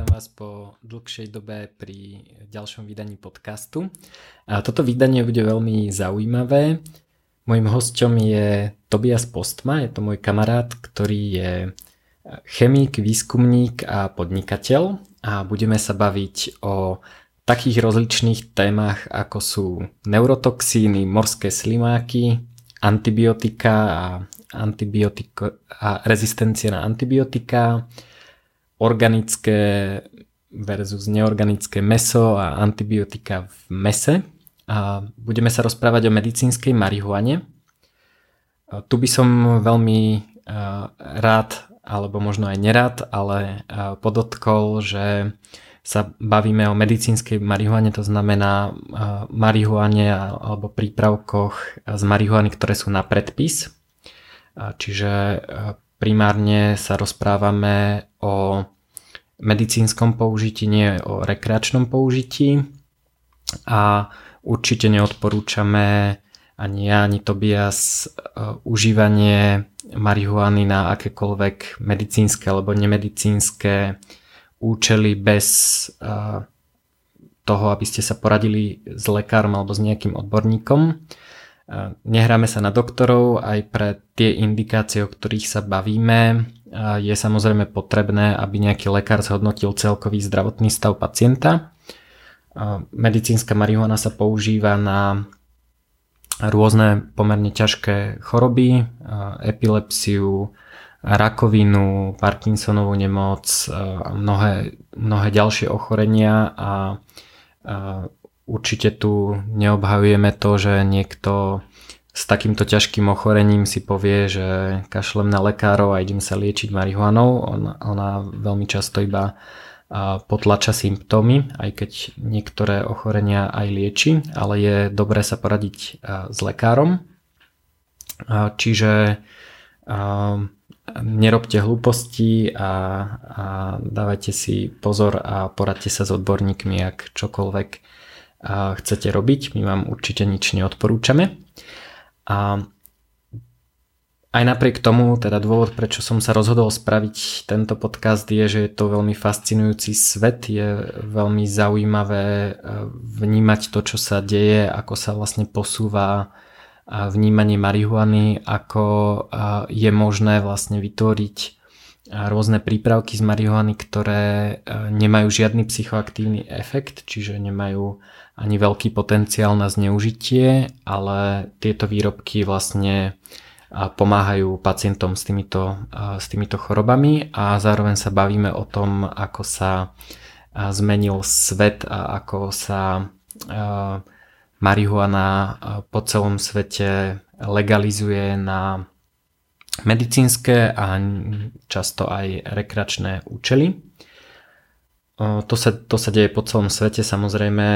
vítam vás po dlhšej dobe pri ďalšom vydaní podcastu. A toto vydanie bude veľmi zaujímavé. Mojím hostom je Tobias Postma, je to môj kamarát, ktorý je chemik, výskumník a podnikateľ a budeme sa baviť o takých rozličných témach, ako sú neurotoxíny, morské slimáky, antibiotika a, antibiotiko, a rezistencia na antibiotika, organické versus neorganické meso a antibiotika v mese. A budeme sa rozprávať o medicínskej marihuane. Tu by som veľmi rád, alebo možno aj nerad, ale podotkol, že sa bavíme o medicínskej marihuane, to znamená marihuane alebo prípravkoch z marihuany, ktoré sú na predpis. Čiže primárne sa rozprávame o medicínskom použití, nie o rekreačnom použití a určite neodporúčame ani ja, ani Tobias uh, užívanie marihuany na akékoľvek medicínske alebo nemedicínske účely bez uh, toho, aby ste sa poradili s lekárom alebo s nejakým odborníkom. Nehráme sa na doktorov, aj pre tie indikácie, o ktorých sa bavíme, je samozrejme potrebné, aby nejaký lekár zhodnotil celkový zdravotný stav pacienta. Medicínska marihuana sa používa na rôzne pomerne ťažké choroby, epilepsiu, rakovinu, Parkinsonovú nemoc a mnohé, mnohé ďalšie ochorenia a určite tu neobhajujeme to, že niekto s takýmto ťažkým ochorením si povie, že kašlem na lekárov a idem sa liečiť marihuanou. Ona, ona veľmi často iba potlača symptómy, aj keď niektoré ochorenia aj lieči, ale je dobré sa poradiť s lekárom. Čiže nerobte hlúposti a, a dávajte si pozor a poradte sa s odborníkmi, ak čokoľvek chcete robiť. My vám určite nič neodporúčame. A aj napriek tomu, teda dôvod, prečo som sa rozhodol spraviť tento podcast je, že je to veľmi fascinujúci svet, je veľmi zaujímavé e, vnímať to, čo sa deje, ako sa vlastne posúva vnímanie marihuany, ako je možné vlastne vytvoriť rôzne prípravky z marihuany, ktoré e, nemajú žiadny psychoaktívny efekt, čiže nemajú ani veľký potenciál na zneužitie, ale tieto výrobky vlastne pomáhajú pacientom s týmito, s týmito chorobami a zároveň sa bavíme o tom, ako sa zmenil svet a ako sa marihuana po celom svete legalizuje na medicínske a často aj rekreačné účely. To sa, to sa deje po celom svete, samozrejme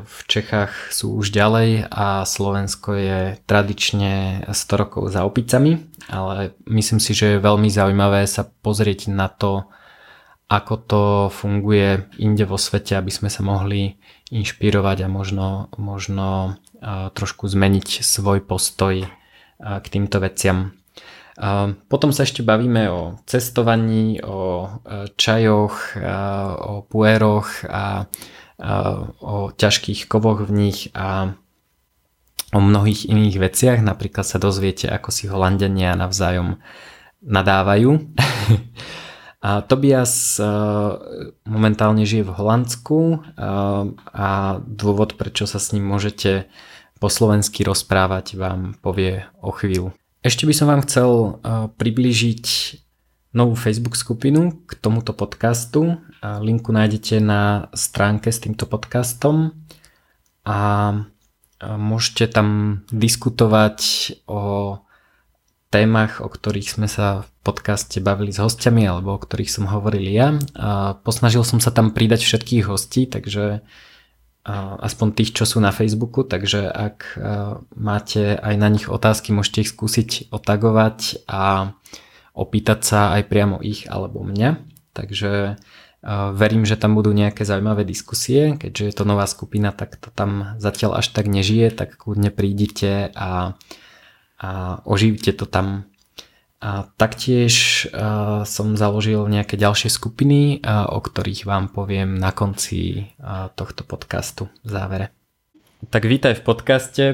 v Čechách sú už ďalej a Slovensko je tradične 100 rokov za opicami, ale myslím si, že je veľmi zaujímavé sa pozrieť na to, ako to funguje inde vo svete, aby sme sa mohli inšpirovať a možno, možno trošku zmeniť svoj postoj k týmto veciam. Potom sa ešte bavíme o cestovaní, o e, čajoch, o pueroch a o ťažkých kovoch v nich a o mnohých iných veciach. Napríklad sa dozviete, ako si Holandania navzájom nadávajú. A Tobias e, momentálne žije v Holandsku e, a dôvod, prečo sa s ním môžete po slovensky rozprávať, vám povie o chvíľu. Ešte by som vám chcel uh, priblížiť novú Facebook skupinu k tomuto podcastu. Linku nájdete na stránke s týmto podcastom a môžete tam diskutovať o témach, o ktorých sme sa v podcaste bavili s hostiami alebo o ktorých som hovoril ja. Posnažil som sa tam pridať všetkých hostí, takže aspoň tých, čo sú na Facebooku, takže ak máte aj na nich otázky, môžete ich skúsiť otagovať a opýtať sa aj priamo ich alebo mňa. Takže verím, že tam budú nejaké zaujímavé diskusie, keďže je to nová skupina, tak to tam zatiaľ až tak nežije, tak kľudne prídite a, a oživite to tam. A taktiež uh, som založil nejaké ďalšie skupiny, uh, o ktorých vám poviem na konci uh, tohto podcastu v závere. Tak vítaj v podcaste.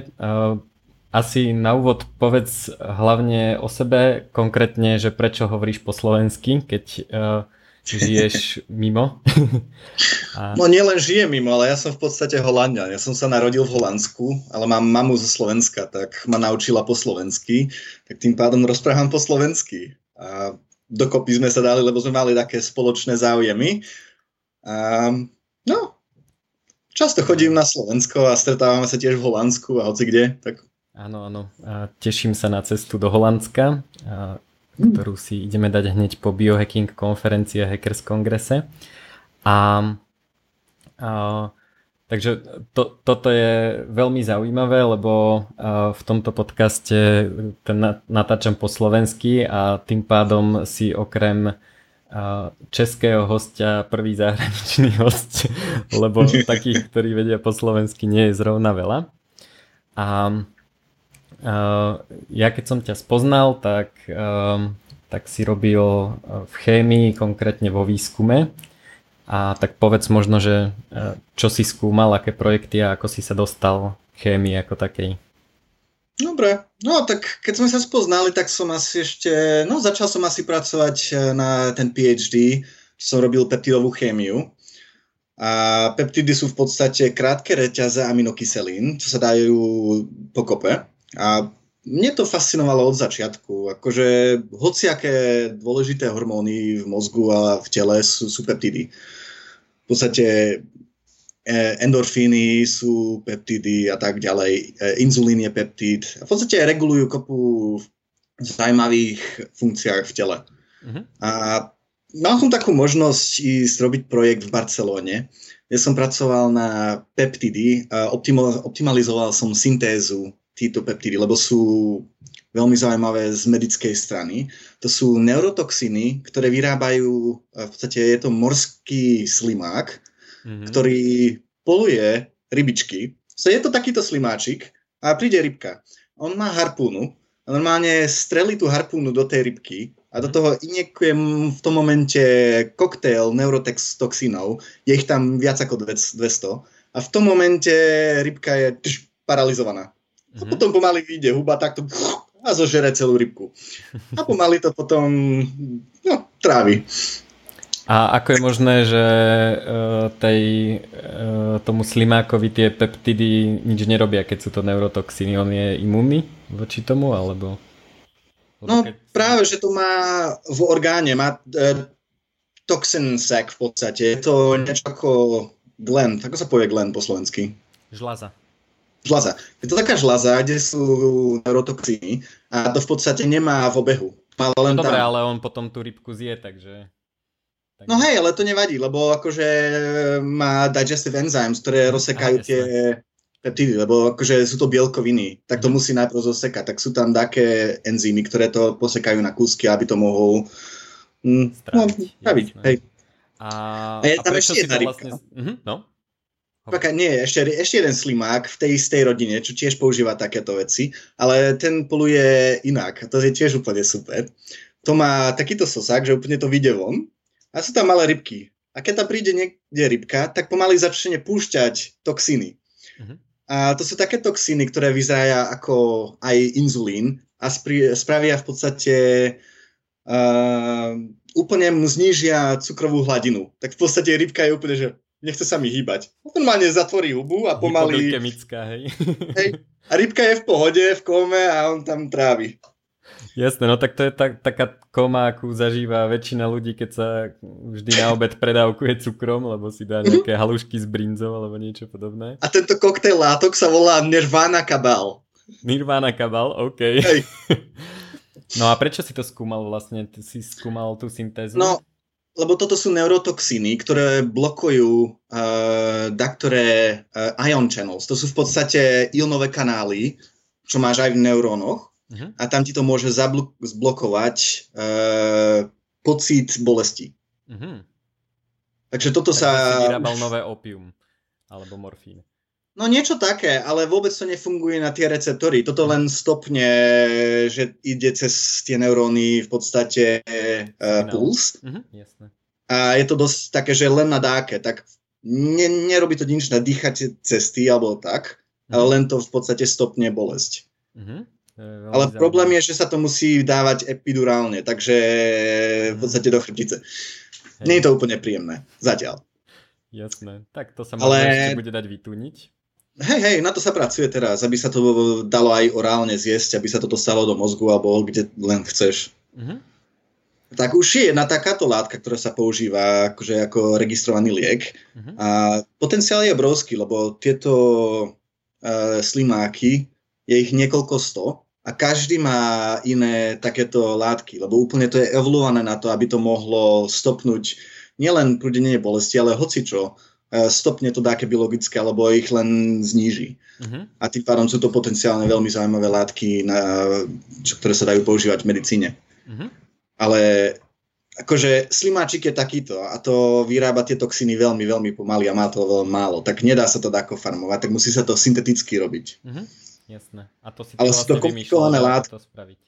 Asi na úvod povedz hlavne o sebe, konkrétne, že prečo hovoríš po slovensky, keď žiješ mimo. A... No nielen žijem mimo, ale ja som v podstate Holandia. Ja som sa narodil v Holandsku, ale mám mamu zo Slovenska, tak ma naučila po slovensky, tak tým pádom rozprávam po slovensky. A dokopy sme sa dali, lebo sme mali také spoločné záujemy. A, no, často chodím na Slovensko a stretávame sa tiež v Holandsku a hoci kde, tak Áno, áno. A teším sa na cestu do Holandska. A ktorú si ideme dať hneď po biohacking konferencii a hackers kongrese. A, a takže to, toto je veľmi zaujímavé, lebo v tomto podcaste ten natáčam po slovensky a tým pádom si okrem českého hostia prvý zahraničný host, lebo takých, ktorí vedia po slovensky nie je zrovna veľa. A ja keď som ťa spoznal, tak, um, tak si robil uh, v chémii, konkrétne vo výskume. A tak povedz možno, že uh, čo si skúmal, aké projekty a ako si sa dostal k chémii ako takej. Dobre, no tak keď sme sa spoznali, tak som asi ešte, no začal som asi pracovať uh, na ten PhD, som robil peptidovú chémiu. A peptidy sú v podstate krátke reťaze aminokyselín, čo sa dajú pokope. A mne to fascinovalo od začiatku. Akože hociaké dôležité hormóny v mozgu a v tele sú, sú peptidy. V podstate e, endorfíny sú peptidy a tak ďalej. E, inzulín je peptid. A v podstate regulujú kopu zaujímavých funkciách v tele. Uh-huh. A mal som takú možnosť ísť robiť projekt v Barcelóne, kde som pracoval na peptidy a optimalizoval som syntézu títo peptidy, lebo sú veľmi zaujímavé z medickej strany. To sú neurotoxiny, ktoré vyrábajú, v podstate je to morský slimák, mm-hmm. ktorý poluje rybičky. So je to takýto slimáčik a príde rybka. On má harpúnu a normálne strelí tú harpúnu do tej rybky a do mhm. toho injekujem v tom momente koktail neurotoxinov. Je ich tam viac ako 200. A v tom momente rybka je tš, paralizovaná. A mhm. potom pomaly vyjde huba takto a zožere celú rybku. A pomaly to potom no, trávi. A ako je možné, že uh, tej, uh, tomu slimákovi tie peptidy nič nerobia, keď sú to neurotoxíny? On je imunný voči tomu, alebo... No keď... práve, že to má v orgáne, má uh, toxin sac v podstate. Je to niečo ako glen. Ako sa povie glen po slovensky? Žlaza žlaza. Je to taká žlaza, kde sú neurotoxíny a to v podstate nemá v obehu. Má len no dobre, tam. ale on potom tú rybku zje, takže... Tak... No hej, ale to nevadí, lebo akože má digestive enzymes, ktoré rozsekajú tie peptidy, lebo akože sú to bielkoviny, tak to mm. musí najprv zosekať. Tak sú tam také enzymy, ktoré to posekajú na kúsky, aby to mohol mm, no, spraviť. Hej. A, a, a prečo si to vlastne... Uh-huh, no? Paka, nie, ešte, ešte jeden slimák v tej istej rodine, čo tiež používa takéto veci, ale ten poluje inak. To je tiež úplne super. To má takýto sosák, že úplne to vyjde von a sú tam malé rybky. A keď tam príde niekde rybka, tak pomaly začne púšťať toxíny. Uh-huh. A to sú také toxíny, ktoré vyzerajú ako aj inzulín a spri- spravia v podstate uh, úplne mu znížia cukrovú hladinu. Tak v podstate rybka je úplne, že nechce sa mi hýbať. Normálne zatvorí hubu a pomaly... hej. hej. A rybka je v pohode, v kome a on tam trávi. Jasné, no tak to je tak, taká koma, akú zažíva väčšina ľudí, keď sa vždy na obed predávkuje cukrom, lebo si dá nejaké halušky s brinzou alebo niečo podobné. A tento koktejl látok sa volá Nirvana Kabal. Nirvana Kabal, OK. Hej. No a prečo si to skúmal vlastne? Ty si skúmal tú syntézu? No, lebo toto sú neurotoxíny, ktoré blokujú uh, daktoré uh, ion channels. To sú v podstate ionové kanály, čo máš aj v neurónoch uh-huh. a tam ti to môže zablo- zblokovať uh, pocit bolesti. Uh-huh. Takže toto Takže sa... vyrábal nové opium alebo morfín. No niečo také, ale vôbec to nefunguje na tie receptory. Toto len stopne, že ide cez tie neuróny v podstate uh, puls. Uh-huh, jasné. A je to dosť také, že len na dáke, tak ne, nerobí to nič na dýchate cesty alebo tak, uh-huh. ale len to v podstate stopne bolesť. Uh-huh. Ale zaujímavé. problém je, že sa to musí dávať epidurálne, takže v podstate do chrbtice. Hej. Nie je to úplne príjemné, zatiaľ. Jasné, tak to sa možno Ale... ešte bude dať vytúniť. Hej, hej, na to sa pracuje teraz, aby sa to dalo aj orálne zjesť, aby sa to dostalo do mozgu alebo kde len chceš. Uh-huh. Tak už je jedna takáto látka, ktorá sa používa akože ako registrovaný liek. Uh-huh. A potenciál je obrovský, lebo tieto uh, slimáky, je ich niekoľko sto a každý má iné takéto látky, lebo úplne to je evoluované na to, aby to mohlo stopnúť nielen prúdenie bolesti, ale hocičo stopne to dáke biologické, alebo ich len zníži. Uh-huh. A tým pádom sú to potenciálne veľmi zaujímavé látky, na, čo, ktoré sa dajú používať v medicíne. Uh-huh. Ale akože slimáčik je takýto a to vyrába tie toxiny veľmi, veľmi pomaly a má to veľmi málo. Tak nedá sa to dáko farmovať, tak musí sa to synteticky robiť. Uh-huh. Jasné. A to si Ale vlastne sú to komplikované látky. To spraviť.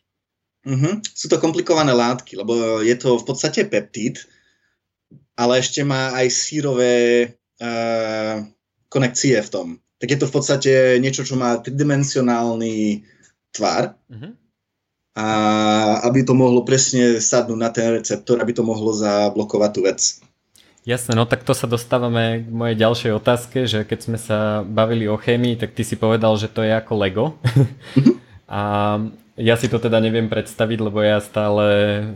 Uh-huh. Sú to komplikované látky, lebo je to v podstate peptid, ale ešte má aj sírové uh, konekcie v tom. Tak je to v podstate niečo, čo má tridimensionálny tvar. Uh-huh. A aby to mohlo presne sadnúť na ten receptor, aby to mohlo zablokovať tú vec. Jasné, no tak to sa dostávame k mojej ďalšej otázke, že keď sme sa bavili o chémii, tak ty si povedal, že to je ako Lego. Uh-huh. a ja si to teda neviem predstaviť, lebo ja stále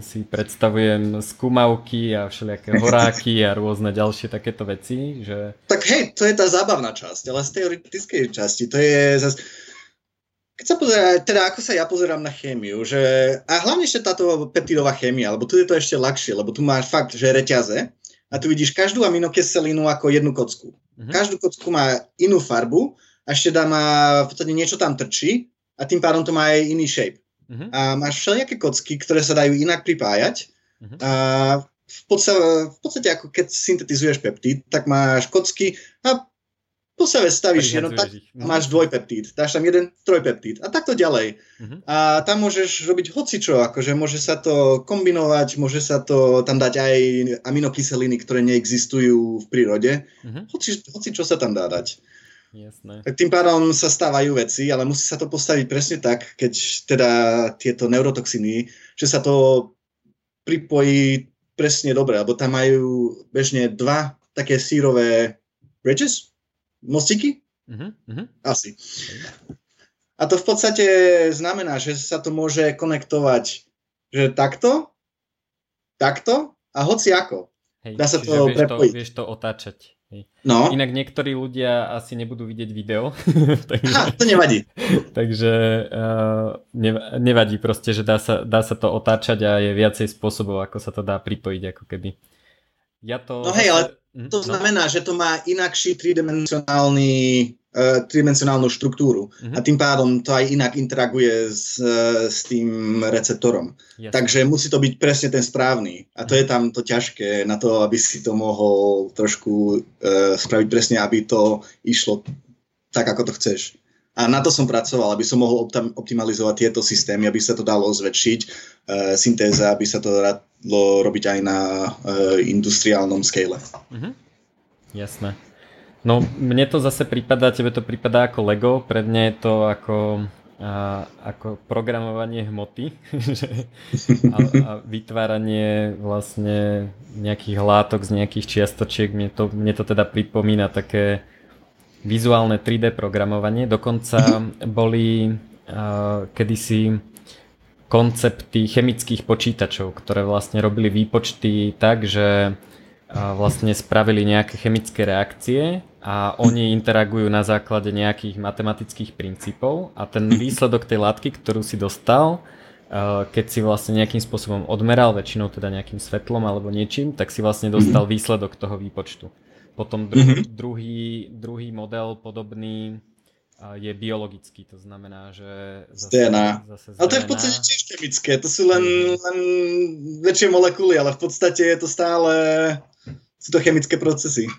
si predstavujem skúmavky a všelijaké horáky a rôzne ďalšie takéto veci. Že... Tak hej, to je tá zábavná časť, ale z teoretickej časti to je zase... Keď sa pozerá, teda ako sa ja pozerám na chémiu, že, a hlavne ešte táto peptidová chémia, lebo tu je to ešte ľahšie, lebo tu máš fakt, že reťaze a tu vidíš každú aminokyselinu ako jednu kocku. Mm-hmm. Každú kocku má inú farbu a ešte dá má, v podstate niečo tam trčí a tým pádom to má aj iný shape. Uh-huh. A máš všelijaké kocky, ktoré sa dajú inak pripájať. Uh-huh. A v podstate, v podstate ako keď syntetizuješ peptid, tak máš kocky a po sebe stavíš jedno, tak no. máš dvojpeptíd, dáš tam jeden trojpeptíd a takto ďalej. Uh-huh. A tam môžeš robiť hocičo, akože môže sa to kombinovať, môže sa to tam dať aj aminokyseliny, ktoré neexistujú v prírode. Uh-huh. Hoci, hocičo sa tam dá dať. Jasné. Tak tým pádom sa stávajú veci, ale musí sa to postaviť presne tak, keď teda tieto neurotoxiny, že sa to pripojí presne dobre, lebo tam majú bežne dva také sírové bridges, mostiky? Uh-huh, uh-huh. Asi. A to v podstate znamená, že sa to môže konektovať že takto, takto a hoci ako. Hej, Dá sa to vieš prepojiť. To, vieš to otáčať. No. Inak niektorí ľudia asi nebudú vidieť video. takže, ha, to nevadí. takže uh, nevadí proste, že dá sa, dá sa to otáčať a je viacej spôsobov, ako sa to dá pripojiť ako keby. Ja to... No hej, ale mhm, to no. znamená, že to má inakší tridimensionálny uh, tridimensionálnu štruktúru uh-huh. a tým pádom to aj inak interaguje s, uh, s tým receptorom. Jasne. Takže musí to byť presne ten správny a to je tam to ťažké na to, aby si to mohol trošku uh, spraviť presne, aby to išlo tak, ako to chceš. A na to som pracoval, aby som mohol optimalizovať tieto systémy, aby sa to dalo zväčšiť, uh, syntéza, aby sa to dalo robiť aj na uh, industriálnom scale. Uh-huh. Jasné. No, mne to zase prípada, tebe to prípada ako Lego, pre mňa je to ako, a, ako programovanie hmoty a, a vytváranie vlastne nejakých látok z nejakých čiastočiek. Mne to, mne to teda pripomína také vizuálne 3D programovanie. Dokonca boli uh, kedysi koncepty chemických počítačov, ktoré vlastne robili výpočty tak, že vlastne spravili nejaké chemické reakcie a oni interagujú na základe nejakých matematických princípov a ten výsledok tej látky, ktorú si dostal, uh, keď si vlastne nejakým spôsobom odmeral, väčšinou teda nejakým svetlom alebo niečím, tak si vlastne dostal výsledok toho výpočtu. Potom dru- mm-hmm. druhý, druhý model podobný je biologický, to znamená, že zase, DNA. Zase ale to je v podstate tiež chemické, to sú len, mhm. len väčšie molekuly, ale v podstate je to stále, sú to chemické procesy.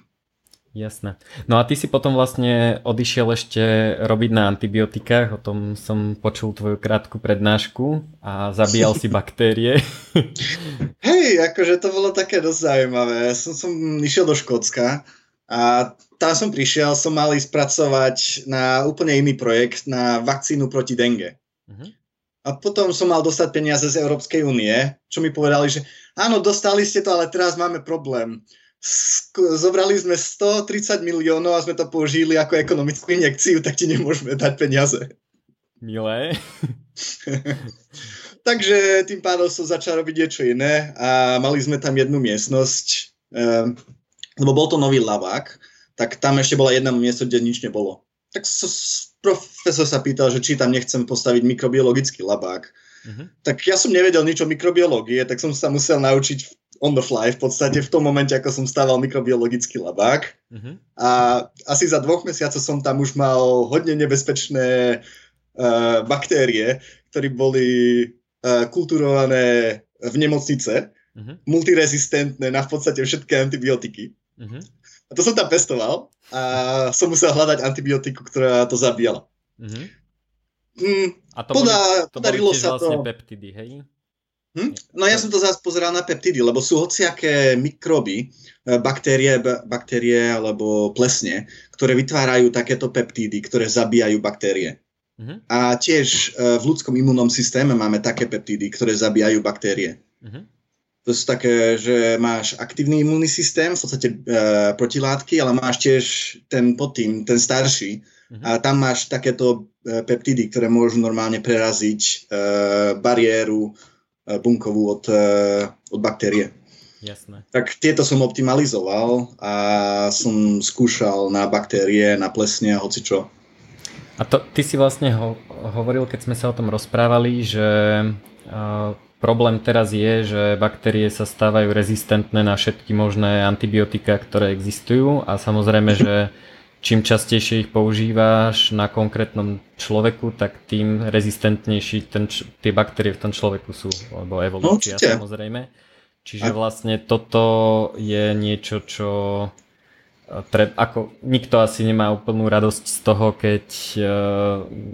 Jasné. No a ty si potom vlastne odišiel ešte robiť na antibiotikách, o tom som počul tvoju krátku prednášku a zabíjal si baktérie. Hej, akože to bolo také dosť zaujímavé. Som, som išiel do Škótska a tam som prišiel, som mal ísť pracovať na úplne iný projekt, na vakcínu proti denge. Uh-huh. A potom som mal dostať peniaze z Európskej únie, čo mi povedali, že áno, dostali ste to, ale teraz máme problém zobrali sme 130 miliónov a sme to použili ako ekonomickú injekciu, tak ti nemôžeme dať peniaze. Milé. Takže tým pádom som začal robiť niečo iné a mali sme tam jednu miestnosť, um, lebo bol to nový lavák, tak tam ešte bola jedna miesto, kde nič nebolo. Tak so, profesor sa pýtal, že či tam nechcem postaviť mikrobiologický labák. Uh-huh. Tak ja som nevedel nič o mikrobiológie, tak som sa musel naučiť on the fly v podstate v tom momente, ako som stával mikrobiologický labák. Uh-huh. A asi za dvoch mesiacov som tam už mal hodne nebezpečné uh, baktérie, ktoré boli uh, kulturované v nemocnice, uh-huh. multirezistentné na v podstate všetky antibiotiky. Uh-huh. A to som tam pestoval a som musel hľadať antibiotiku, ktorá to zabíjala. Uh-huh. Mm, a to podá, boli, to podarilo boli sa vlastne to... peptidy, hej? Hm? No ja som to zase pozeral na peptidy, lebo sú hociaké mikroby, e, baktérie, baktérie alebo plesne, ktoré vytvárajú takéto peptidy, ktoré zabíjajú baktérie. Uh-huh. A tiež e, v ľudskom imunnom systéme máme také peptidy, ktoré zabíjajú baktérie. Uh-huh. To sú také, že máš aktívny imunný systém, v podstate e, protilátky, ale máš tiež ten potým, ten starší. Uh-huh. A tam máš takéto e, peptidy, ktoré môžu normálne preraziť e, bariéru bunkovú od, eh, od baktérie. Jasné. Tak tieto som optimalizoval a som skúšal na baktérie, na plesne a hoci čo. A to, ty si vlastne ho, hovoril, keď sme sa o tom rozprávali, že uh, problém teraz je, že baktérie sa stávajú rezistentné na všetky možné antibiotika, ktoré existujú a samozrejme, že čím častejšie ich používáš na konkrétnom človeku, tak tým rezistentnejší ten, tie baktérie v tom človeku sú, lebo evolúcia no, samozrejme. Čiže vlastne toto je niečo, čo e, tre, ako nikto asi nemá úplnú radosť z toho, keď uh,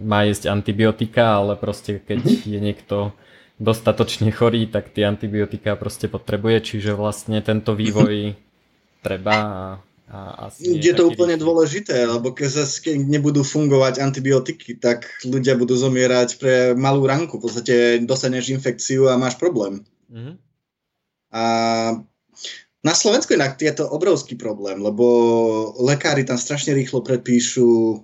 má jesť antibiotika, ale proste keď mm-hmm. je niekto dostatočne chorý, tak tie antibiotika proste potrebuje, čiže vlastne tento vývoj treba a asi je to úplne rýchly. dôležité, lebo keď, keď nebudú fungovať antibiotiky, tak ľudia budú zomierať pre malú ranku. V podstate dostaneš infekciu a máš problém. Mm-hmm. A na Slovensku inak je to obrovský problém, lebo lekári tam strašne rýchlo predpíšu uh,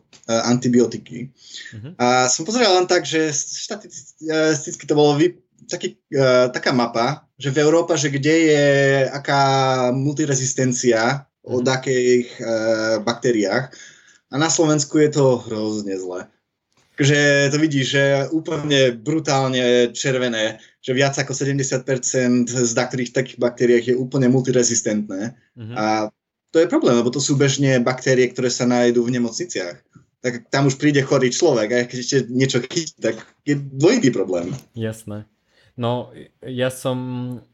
antibiotiky. Mm-hmm. A som pozeral len tak, že štatisticky to bolo vy, taký, uh, taká mapa, že v Európe, že kde je aká multirezistencia o mhm. takých e, baktériách. A na Slovensku je to hrozne zle. Takže to vidíš, že úplne brutálne červené, že viac ako 70% z ktorých takých baktériách je úplne multirezistentné. Mm-hmm. A to je problém, lebo to sú bežne baktérie, ktoré sa nájdú v nemocniciach. Tak tam už príde chorý človek a keď ešte niečo chytí, tak je dvojitý problém. Jasné. No, ja som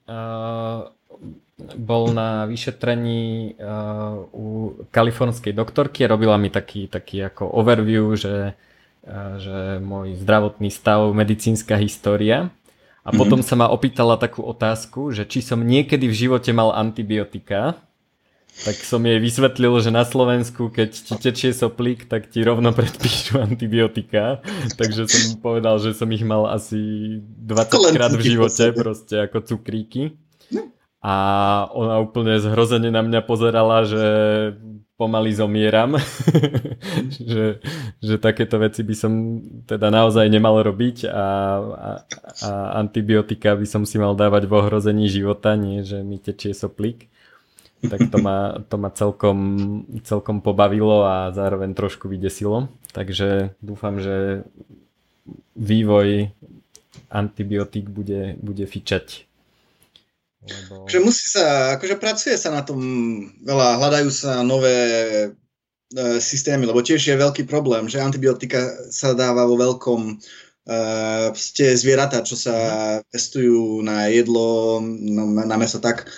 uh, bol na vyšetrení uh, u kalifornskej doktorky a robila mi taký, taký ako overview, že, uh, že môj zdravotný stav, medicínska história. A mm-hmm. potom sa ma opýtala takú otázku, že či som niekedy v živote mal antibiotika. Tak som jej vysvetlil, že na Slovensku, keď ti tečie soplík, tak ti rovno predpíšu antibiotika. Takže som povedal, že som ich mal asi 20 krát v živote, proste ako cukríky a ona úplne zhrozene na mňa pozerala, že pomaly zomieram, že, že takéto veci by som teda naozaj nemal robiť a, a, a antibiotika by som si mal dávať v ohrození života, nie že mi tečie soplík. Tak to ma, to ma celkom, celkom pobavilo a zároveň trošku vydesilo. Takže dúfam, že vývoj antibiotík bude, bude fičať lebo... Že musí sa, akože pracuje sa na tom veľa, hľadajú sa nové e, systémy, lebo tiež je veľký problém, že antibiotika sa dáva vo veľkom e, ste zvieratá, čo sa testujú na jedlo, na, na meso tak,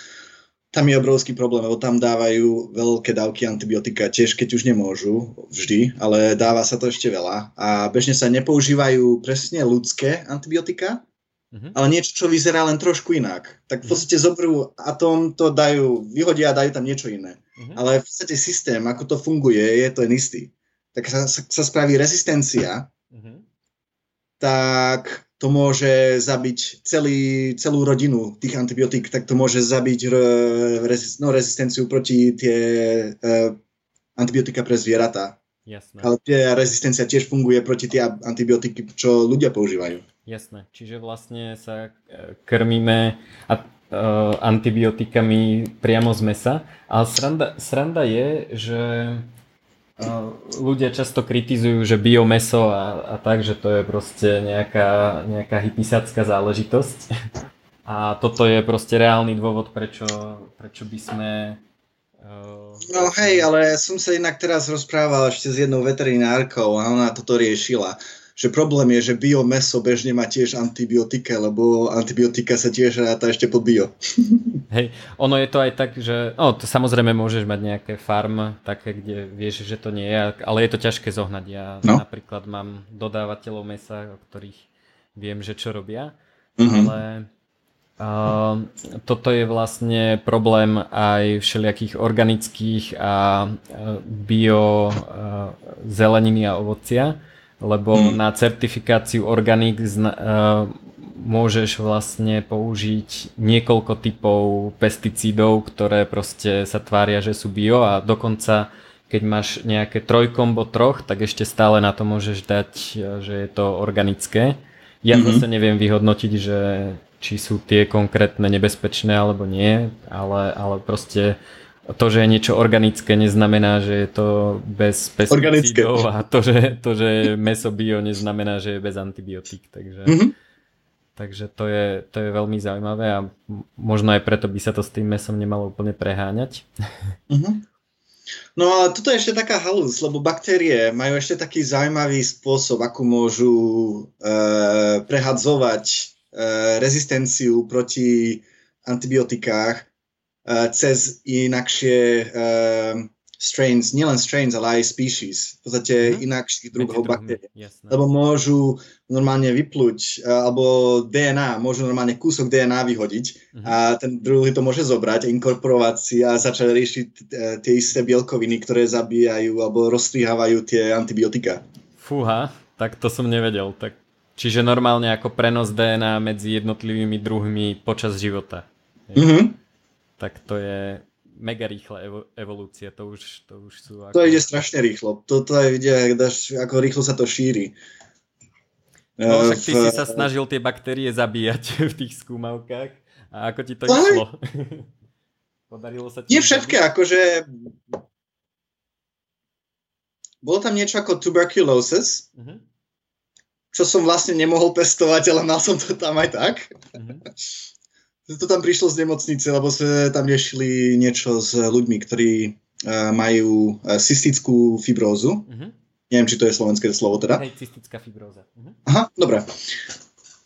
tam je obrovský problém, lebo tam dávajú veľké dávky antibiotika, tiež keď už nemôžu, vždy, ale dáva sa to ešte veľa. A bežne sa nepoužívajú presne ľudské antibiotika, uh-huh. ale niečo, čo vyzerá len trošku inak. Tak v mhm. podstate zoberú atóm, to dajú, vyhodia a dajú tam niečo iné. Uh-huh. Ale v podstate systém, ako to funguje, je ten istý. Tak sa, sa, sa spraví rezistencia, uh-huh. tak to môže zabiť celý, celú rodinu tých antibiotík, tak to môže zabiť rezist, no, rezistenciu proti tie uh, antibiotika pre zvieratá. Jasné. Ale tie rezistencia tiež funguje proti tie antibiotiky, čo ľudia používajú. Jasné, čiže vlastne sa e, krmíme uh, antibiotikami priamo z mesa. Ale sranda, sranda je, že ľudia často kritizujú, že biomeso a, a tak, že to je proste nejaká, nejaká hypisacká záležitosť. A toto je proste reálny dôvod, prečo, prečo by sme... Uh, no hej, ale som sa inak teraz rozprával ešte s jednou veterinárkou a ona toto riešila že problém je, že biomeso bežne má tiež antibiotika, lebo antibiotika sa tiež ráta ešte pod bio. Hej, ono je to aj tak, že no, to samozrejme môžeš mať nejaké farm, také, kde vieš, že to nie je, ale je to ťažké zohnať. Ja no. napríklad mám dodávateľov mesa, o ktorých viem, že čo robia, mm-hmm. ale uh, toto je vlastne problém aj všelijakých organických a bio uh, zeleniny a ovocia, lebo hmm. na certifikáciu organik uh, môžeš vlastne použiť niekoľko typov pesticídov, ktoré proste sa tvária, že sú bio a dokonca keď máš nejaké trojkombo troch, tak ešte stále na to môžeš dať, že je to organické. Ja mm-hmm. zase neviem vyhodnotiť, že či sú tie konkrétne nebezpečné alebo nie, ale, ale proste to, že je niečo organické, neznamená, že je to bez pesticídov a to že, to, že je meso bio, neznamená, že je bez antibiotík. Takže, mm-hmm. takže to, je, to je veľmi zaujímavé a možno aj preto by sa to s tým mesom nemalo úplne preháňať. Mm-hmm. No ale toto je ešte taká halus, lebo baktérie majú ešte taký zaujímavý spôsob, ako môžu e, prehadzovať e, rezistenciu proti antibiotikách cez inakšie uh, strains, nielen strains, ale aj species, v podstate mm-hmm. inakších druhov baktérií. Lebo môžu normálne vypluť, uh, alebo DNA, môžu normálne kúsok DNA vyhodiť mm-hmm. a ten druhý to môže zobrať, inkorporovať si a začať riešiť tie isté bielkoviny, ktoré zabíjajú alebo rozstrihávajú tie antibiotika. Fúha, tak to som nevedel. Tak, čiže normálne ako prenos DNA medzi jednotlivými druhmi počas života. Mm-hmm tak to je mega rýchla evo- evolúcia, to už, to už sú... Ako... To ide strašne rýchlo, to je vidia, ako rýchlo sa to šíri. No však ty v... si sa snažil tie baktérie zabíjať v tých skúmavkách a ako ti to no, išlo? Podarilo sa ti... Nie všetké, zabiť? akože... Bolo tam niečo ako tuberculosis, uh-huh. čo som vlastne nemohol pestovať, ale mal som to tam aj tak. Uh-huh to tam prišlo z nemocnice, lebo sme tam riešili niečo s ľuďmi, ktorí uh, majú uh, cystickú fibrózu. Uh-huh. Neviem, či to je slovenské slovo teda. Hej, cystická fibróza. Uh-huh. Aha, dobre.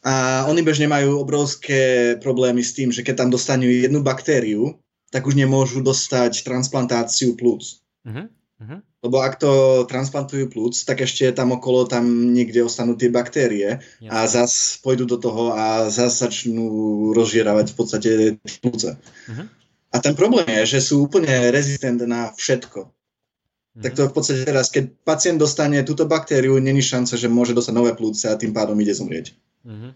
A oni bežne majú obrovské problémy s tým, že keď tam dostanú jednu baktériu, tak už nemôžu dostať transplantáciu plúc. Uh-huh. Uh-huh. Lebo ak to transplantujú plúc, tak ešte tam okolo tam niekde ostanú tie baktérie Jasne. a zas pôjdu do toho a zas začnú rozžieravať v podstate plúce. Uh-huh. A ten problém je, že sú úplne rezistentné na všetko. Uh-huh. Tak to v podstate teraz, keď pacient dostane túto baktériu, není šanca, že môže dostať nové plúce a tým pádom ide zomrieť. Uh-huh.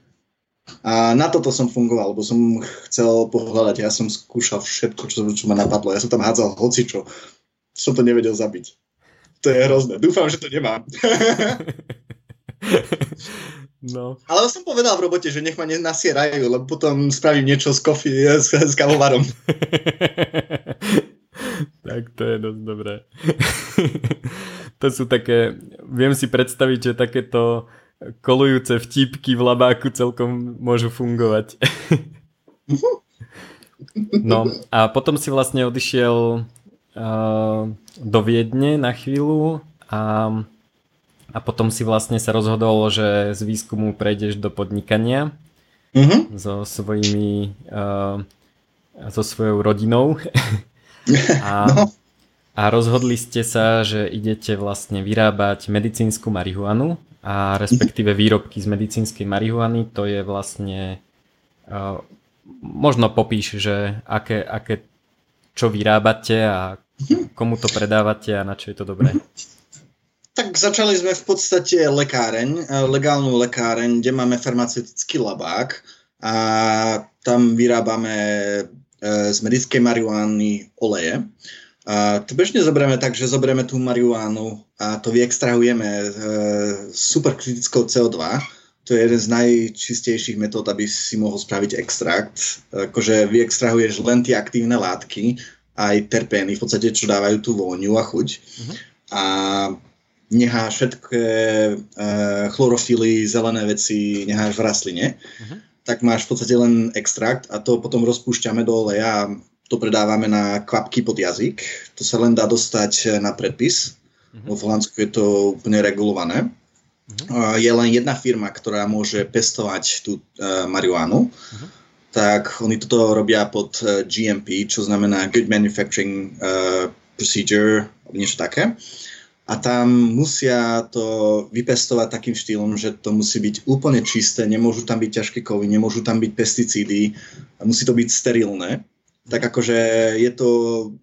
A na toto som fungoval, lebo som chcel pohľadať, ja som skúšal všetko, čo, čo ma napadlo. Ja som tam hádzal hocičo som to nevedel zabiť. To je hrozné. Dúfam, že to nemám. No. Ale som povedal v robote, že nech ma nenasierajú, lebo potom spravím niečo s kofi, s, s kavovarom. tak to je dosť dobré. to sú také, viem si predstaviť, že takéto kolujúce vtipky v labáku celkom môžu fungovať. no a potom si vlastne odišiel do Viedne na chvíľu a, a potom si vlastne sa rozhodol, že z výskumu prejdeš do podnikania mm-hmm. so svojimi uh, so svojou rodinou. a, no. a rozhodli ste sa, že idete vlastne vyrábať medicínsku marihuanu a respektíve výrobky z medicínskej marihuany. To je vlastne... Uh, možno popíš, že aké, aké čo vyrábate a komu to predávate a na čo je to dobré. Tak začali sme v podstate lekáreň, eh, legálnu lekáreň, kde máme farmaceutický labák a tam vyrábame eh, z medickej marihuány oleje. A to bežne zoberieme tak, že zoberieme tú marihuánu a to vyextrahujeme e, superkritickou CO2. To je jeden z najčistejších metód, aby si mohol spraviť extrakt. Akože vyextrahuješ len tie aktívne látky, aj terpény, v podstate, čo dávajú tú vôňu a chuť. Uh-huh. A necháš všetké e, chlorofily, zelené veci, necháš v rastline, uh-huh. tak máš v podstate len extrakt a to potom rozpúšťame do oleja a to predávame na kvapky pod jazyk. To sa len dá dostať na predpis. Uh-huh. V Holandsku je to úplne regulované. Uh-huh. Je len jedna firma, ktorá môže pestovať tú uh, marihuánu. Uh-huh. Tak oni toto robia pod uh, GMP, čo znamená Good Manufacturing uh, Procedure, niečo také. A tam musia to vypestovať takým štýlom, že to musí byť úplne čisté, nemôžu tam byť ťažké kovy, nemôžu tam byť pesticídy, musí to byť sterilné. Tak akože je to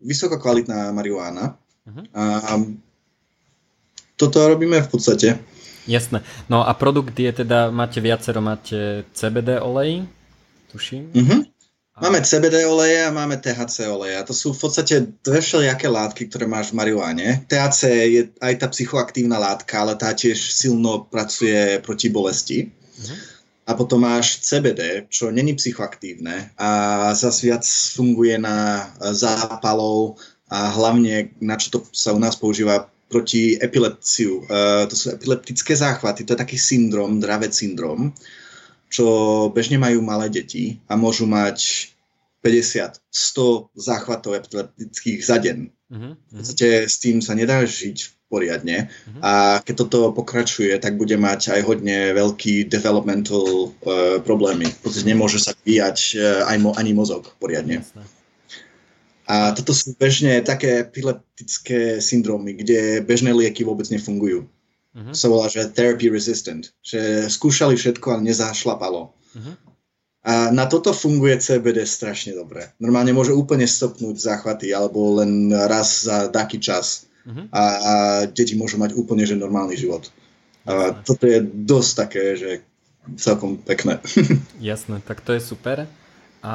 vysoko kvalitná marihuána. Uh-huh. A toto robíme v podstate. Jasné. No a produkt je teda, máte viacero, máte CBD olej, tuším. Uh-huh. Máme CBD oleje a máme THC oleje. A to sú v podstate dve všelijaké látky, ktoré máš v marihuane. THC je aj tá psychoaktívna látka, ale tá tiež silno pracuje proti bolesti. Uh-huh. A potom máš CBD, čo není psychoaktívne a zase viac funguje na zápalov a hlavne na čo to sa u nás používa proti epilepciu. Uh, to sú epileptické záchvaty, to je taký syndrom, dravet syndrom čo bežne majú malé deti a môžu mať 50, 100 záchvatov epileptických za deň. Uh-huh, V podstate s tým sa nedá žiť poriadne uh-huh. a keď toto pokračuje, tak bude mať aj hodne veľký developmental uh, problémy. V podstate nemôže sa vyjať uh, aj mo- ani mozog poriadne. Jasne. A toto sú bežne také epileptické syndromy, kde bežné lieky vôbec nefungujú. Uh-huh. sa volá, že therapy resistant, že skúšali všetko, ale nezašlapalo. Uh-huh. A na toto funguje CBD strašne dobre. Normálne môže úplne stopnúť záchvaty alebo len raz za taký čas. Uh-huh. A, a deti môžu mať úplne že normálny život. A toto je dosť také, že celkom pekné. Jasné, tak to je super. A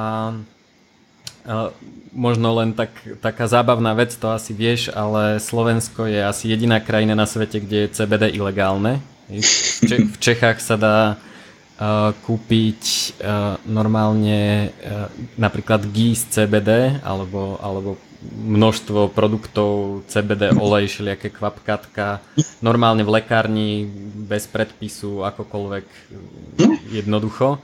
možno len tak, taká zábavná vec, to asi vieš, ale Slovensko je asi jediná krajina na svete, kde je CBD ilegálne. V, Če- v Čechách sa dá uh, kúpiť uh, normálne uh, napríklad ghee z CBD alebo, alebo množstvo produktov CBD olej, všelijaké kvapkatka, normálne v lekárni bez predpisu, akokoľvek jednoducho.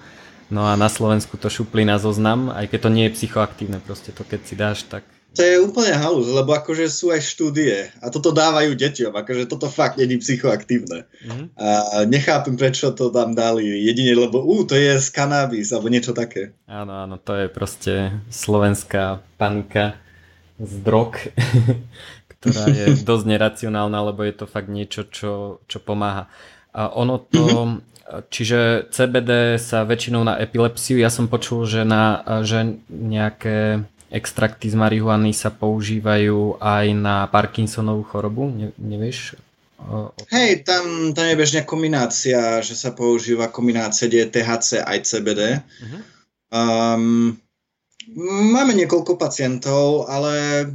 No a na Slovensku to šuplí na zoznam, aj keď to nie je psychoaktívne, proste to keď si dáš, tak... To je úplne halus, lebo akože sú aj štúdie a toto dávajú deťom, akože toto fakt není psychoaktívne. Mm-hmm. A nechápem, prečo to tam dali, jedine lebo ú, to je z kanabis, alebo niečo také. Áno, áno, to je proste slovenská panika z drog, ktorá je dosť neracionálna, lebo je to fakt niečo, čo, čo pomáha. A ono to, mm-hmm. Čiže CBD sa väčšinou na epilepsiu, ja som počul, že, na, že nejaké extrakty z marihuany sa používajú aj na Parkinsonovú chorobu, ne, nevieš? Hej, tam, tam je bežne kombinácia, že sa používa kombinácia, kde je THC aj CBD. Uh-huh. Um, máme niekoľko pacientov, ale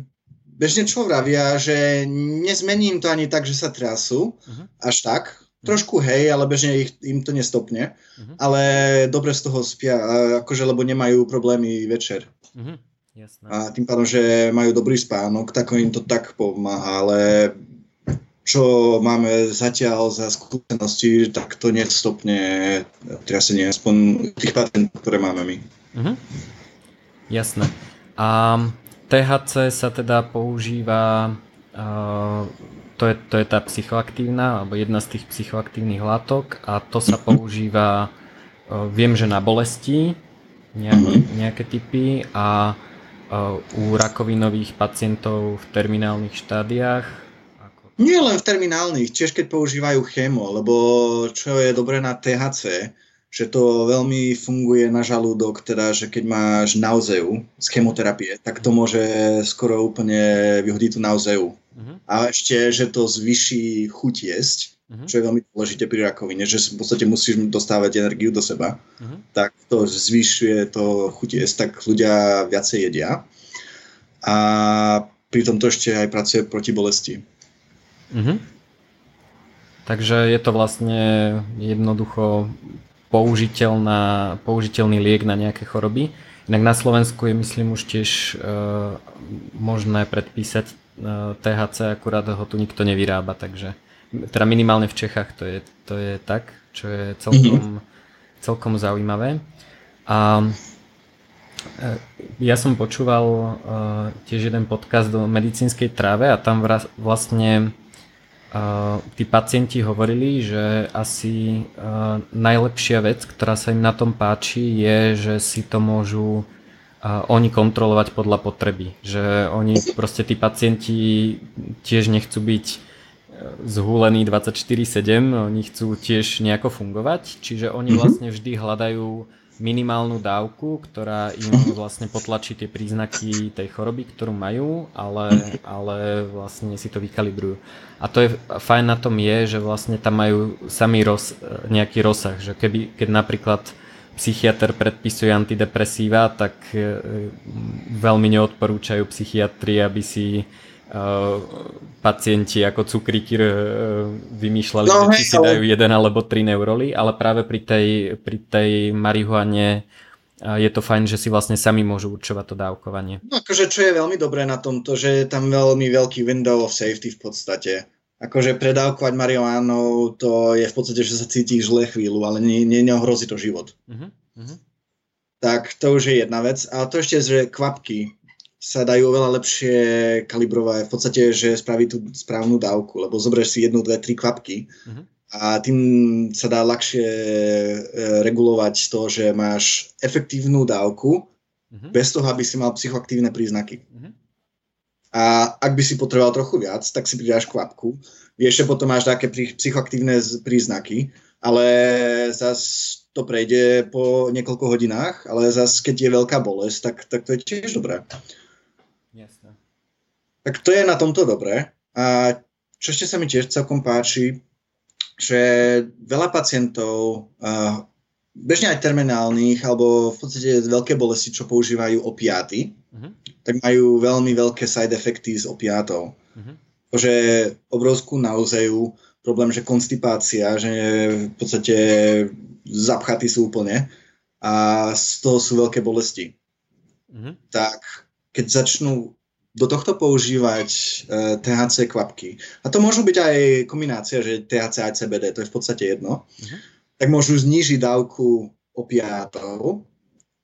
bežne čo vravia, že nezmením to ani tak, že sa trasú, uh-huh. až tak, Trošku hej, ale bežne ich, im to nestopne, uh-huh. ale dobre z toho spia, akože lebo nemajú problémy večer. Uh-huh. Jasné. A tým pádom, že majú dobrý spánok, tak im to tak pomáha, ale čo máme zatiaľ za skúsenosti, tak to nestopne trasenie, aspoň tých pacientov, ktoré máme my. Uh-huh. Jasné. A THC sa teda používa uh, to je, to je tá psychoaktívna, alebo jedna z tých psychoaktívnych látok a to sa používa, viem, že na bolesti, nejaké, mhm. nejaké typy a u rakovinových pacientov v terminálnych štádiách? Nie len v terminálnych, tiež keď používajú chemo, lebo čo je dobré na THC, že to veľmi funguje na žalúdok, teda, že keď máš nauzeu z chemoterapie, tak to môže skoro úplne vyhodiť tú nauzeu. Uh-huh. A ešte, že to zvyší chuť jesť, uh-huh. čo je veľmi dôležité pri rakovine, že v podstate musíš dostávať energiu do seba, uh-huh. tak to zvyšuje to chuť jesť, tak ľudia viacej jedia. A pritom to ešte aj pracuje proti bolesti. Uh-huh. Takže je to vlastne jednoducho použiteľná, použiteľný liek na nejaké choroby. Inak na Slovensku je myslím už tiež uh, možné predpísať e, THC, akurát ho tu nikto nevyrába, takže teda minimálne v Čechách to je, to je tak, čo je celkom, mm-hmm. celkom zaujímavé. A e, ja som počúval uh, tiež jeden podcast o medicínskej tráve a tam vlastne tí pacienti hovorili, že asi najlepšia vec, ktorá sa im na tom páči, je, že si to môžu oni kontrolovať podľa potreby. Že oni proste tí pacienti tiež nechcú byť zhúlení 24-7, oni chcú tiež nejako fungovať, čiže oni mhm. vlastne vždy hľadajú minimálnu dávku, ktorá im vlastne potlačí tie príznaky tej choroby, ktorú majú, ale, ale vlastne si to vykalibrujú. A to je fajn na tom je, že vlastne tam majú samý roz, nejaký rozsah, že keby, keď napríklad psychiatr predpisuje antidepresíva, tak e, veľmi neodporúčajú psychiatri, aby si pacienti ako cukríky eh, vymýšľali, no, či si dajú jeden alebo tri neuroly, ale práve pri tej, pri tej marihuane eh, je to fajn, že si vlastne sami môžu určovať to dávkovanie. No akože čo je veľmi dobré na tomto, že je tam veľmi veľký window of safety v podstate. Akože predávkovať marihuanou to je v podstate, že sa cítiš zle chvíľu, ale ne, ne, neohrozí to život. Uh-huh, uh-huh. Tak to už je jedna vec. A to ešte, že kvapky sa dajú oveľa lepšie kalibrovať, v podstate, že spraví tú správnu dávku, lebo zoberieš si jednu, dve, tri kvapky uh-huh. a tým sa dá ľahšie e, regulovať to, že máš efektívnu dávku uh-huh. bez toho, aby si mal psychoaktívne príznaky. Uh-huh. A ak by si potreboval trochu viac, tak si pridáš kvapku. Vieš, že potom máš také psychoaktívne príznaky, ale zas to prejde po niekoľko hodinách, ale zas keď je veľká bolesť, tak, tak to je tiež dobré. Tak to je na tomto dobré. A čo ešte sa mi tiež celkom páči, že veľa pacientov, uh, bežne aj terminálnych, alebo v podstate veľké bolesti, čo používajú opiáty, uh-huh. tak majú veľmi veľké side efekty z opiátov. Uh-huh. Že obrovskú nauzeu, problém, že konstipácia, že v podstate zapchatí sú úplne a z toho sú veľké bolesti. Uh-huh. Tak keď začnú do tohto používať uh, e, THC kvapky, a to môžu byť aj kombinácia, že THC a CBD, to je v podstate jedno, uh-huh. tak môžu znížiť dávku opiátov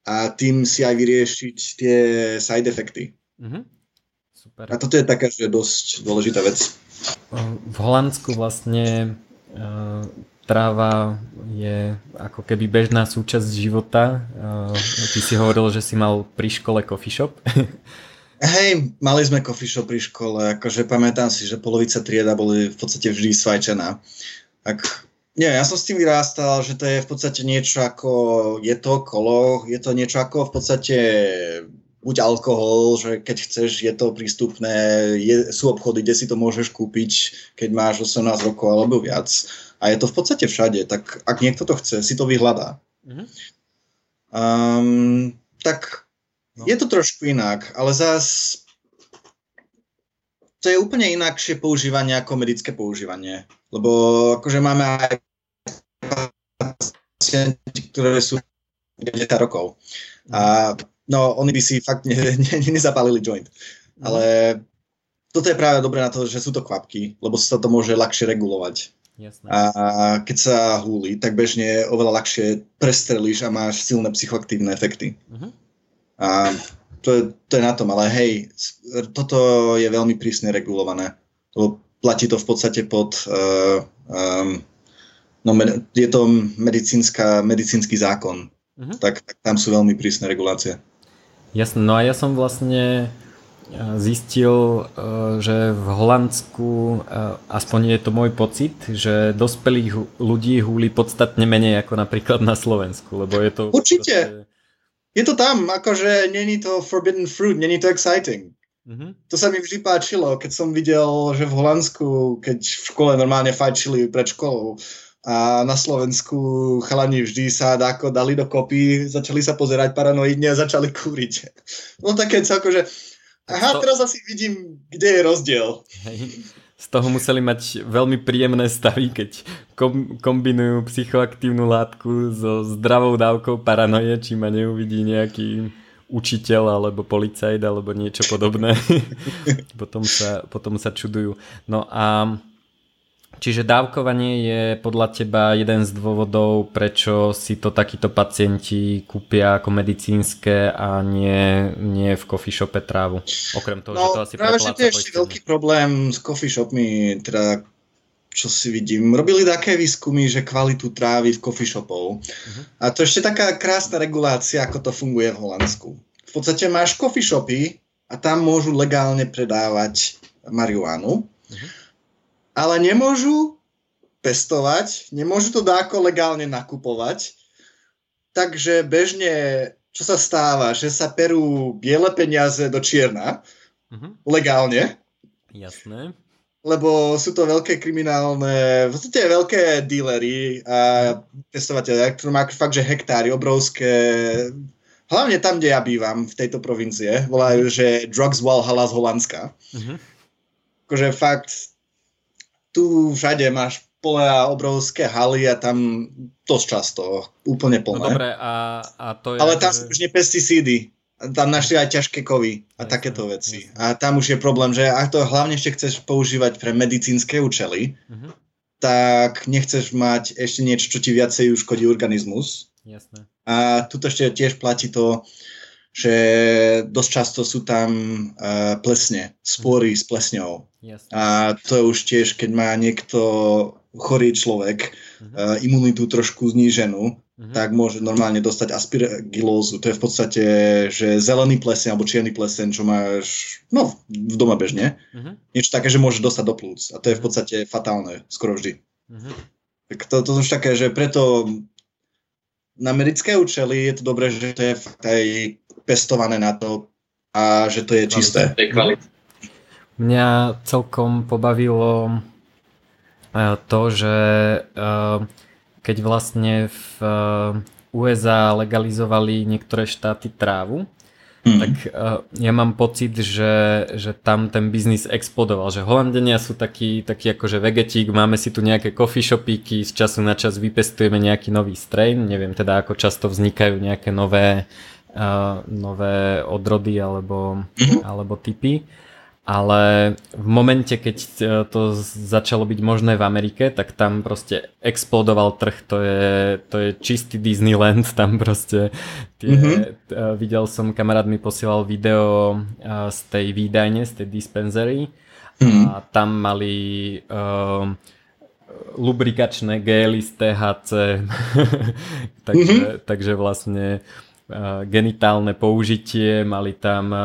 a tým si aj vyriešiť tie side efekty. Uh-huh. Super. A toto je taká, že dosť dôležitá vec. V Holandsku vlastne uh, tráva je ako keby bežná súčasť života. Ty si hovoril, že si mal pri škole coffee shop. Hej, mali sme coffee shop pri škole, akože pamätám si, že polovica trieda boli v podstate vždy svajčená. Tak, nie, ja som s tým vyrástal, že to je v podstate niečo ako, je to kolo, je to niečo ako v podstate buď alkohol, že keď chceš, je to prístupné, je, sú obchody, kde si to môžeš kúpiť, keď máš 18 rokov alebo viac a je to v podstate všade, tak ak niekto to chce, si to vyhľadá. Mm-hmm. Um, tak no. je to trošku inak, ale zás to je úplne inakšie používanie ako medické používanie. Lebo akože máme aj pacienti, ktoré sú 10 rokov. A no, oni by si fakt ne, ne, nezapálili joint. Mhm. Ale toto je práve dobré na to, že sú to kvapky, lebo sa to môže ľahšie regulovať. Jasné. A keď sa húli, tak bežne oveľa ľahšie prestrelíš a máš silné psychoaktívne efekty. Uh-huh. A to je, to je na tom, ale hej, toto je veľmi prísne regulované. Lebo platí to v podstate pod... Uh, um, no, je to medicínska, medicínsky zákon. Uh-huh. Tak, tak tam sú veľmi prísne regulácie. Jasné, no a ja som vlastne zistil, že v Holandsku, aspoň je to môj pocit, že dospelých ľudí húli podstatne menej ako napríklad na Slovensku, lebo je to... Určite! Proste... Je to tam, akože není to forbidden fruit, není to exciting. Mm-hmm. To sa mi vždy páčilo, keď som videl, že v Holandsku, keď v škole normálne fajčili pred školou a na Slovensku chalani vždy sa dáko dali do kopy, začali sa pozerať paranoidne a začali kúriť. No také celko, že aha, teraz asi vidím, kde je rozdiel. Hej. Z toho museli mať veľmi príjemné stavy, keď kom- kombinujú psychoaktívnu látku so zdravou dávkou paranoje, či ma neuvidí nejaký učiteľ alebo policajt alebo niečo podobné. potom, sa, potom sa čudujú. No a čiže dávkovanie je podľa teba jeden z dôvodov, prečo si to takíto pacienti kúpia ako medicínske a nie, nie v coffee shope trávu. Okrem toho, no, že to asi práve, že to je ešte veľký problém s coffee shopmi, teda čo si vidím. Robili také výskumy, že kvalitu trávy v coffee shopov. Uh-huh. A to ešte taká krásna regulácia, ako to funguje v Holandsku. V podstate máš coffee shopy a tam môžu legálne predávať marihuánu, uh-huh. Ale nemôžu pestovať, nemôžu to dáko legálne nakupovať, takže bežne, čo sa stáva, že sa perú biele peniaze do čierna, uh-huh. legálne. Jasné lebo sú to veľké kriminálne, v podstate veľké dílery a testovateľe, ktorí majú fakt, že hektáry obrovské, hlavne tam, kde ja bývam, v tejto provincie, volajú, že Drugs Walhalla z Holandska. Uh-huh. Akože fakt, tu všade máš pole a obrovské haly a tam dosť často, úplne plné. No dobre, a, a to je... Ale tam sú už nie pesticídy tam našli aj ťažké kovy a takéto veci. A tam už je problém, že ak to hlavne ešte chceš používať pre medicínske účely, uh-huh. tak nechceš mať ešte niečo, čo ti viacej uškodí organizmus. Jasne. A tu ešte tiež platí to, že dosť často sú tam uh, plesne, spory uh-huh. s plesňou. Jasne. A to je už tiež, keď má niekto chorý človek, uh-huh. uh, imunitu trošku zníženú, mm-hmm. tak môže normálne dostať aspiragilózu. To je v podstate, že zelený plesen alebo čierny plesen, čo máš no, v doma bežne. Mm-hmm. Niečo také, že môže dostať do plúc. A to je v podstate fatálne, skoro vždy. Mm-hmm. Tak to, to sú také, že preto na americké účely je to dobré, že to je fakt aj pestované na to a že to je čisté. Mňa celkom pobavilo eh, to, že uh, keď vlastne v eh, USA legalizovali niektoré štáty trávu, mm. tak uh, ja mám pocit, že, že tam ten biznis explodoval, že Holandenia sú takí, taký akože vegetík, máme si tu nejaké coffee shopíky, z času na čas vypestujeme nejaký nový strain, neviem teda ako často vznikajú nejaké nové, uh, nové odrody alebo, mm. alebo typy ale v momente, keď e, to začalo byť možné v Amerike, tak tam proste explodoval trh, to je, to je čistý Disneyland, tam proste tie, mm-hmm. videl som, kamarát mi posielal video e, z tej výdajne, z tej dispensary mm-hmm. a tam mali uh, lubrikačné gély z THC, takže, mm-hmm. takže vlastne Eh, genitálne použitie, mali tam eh,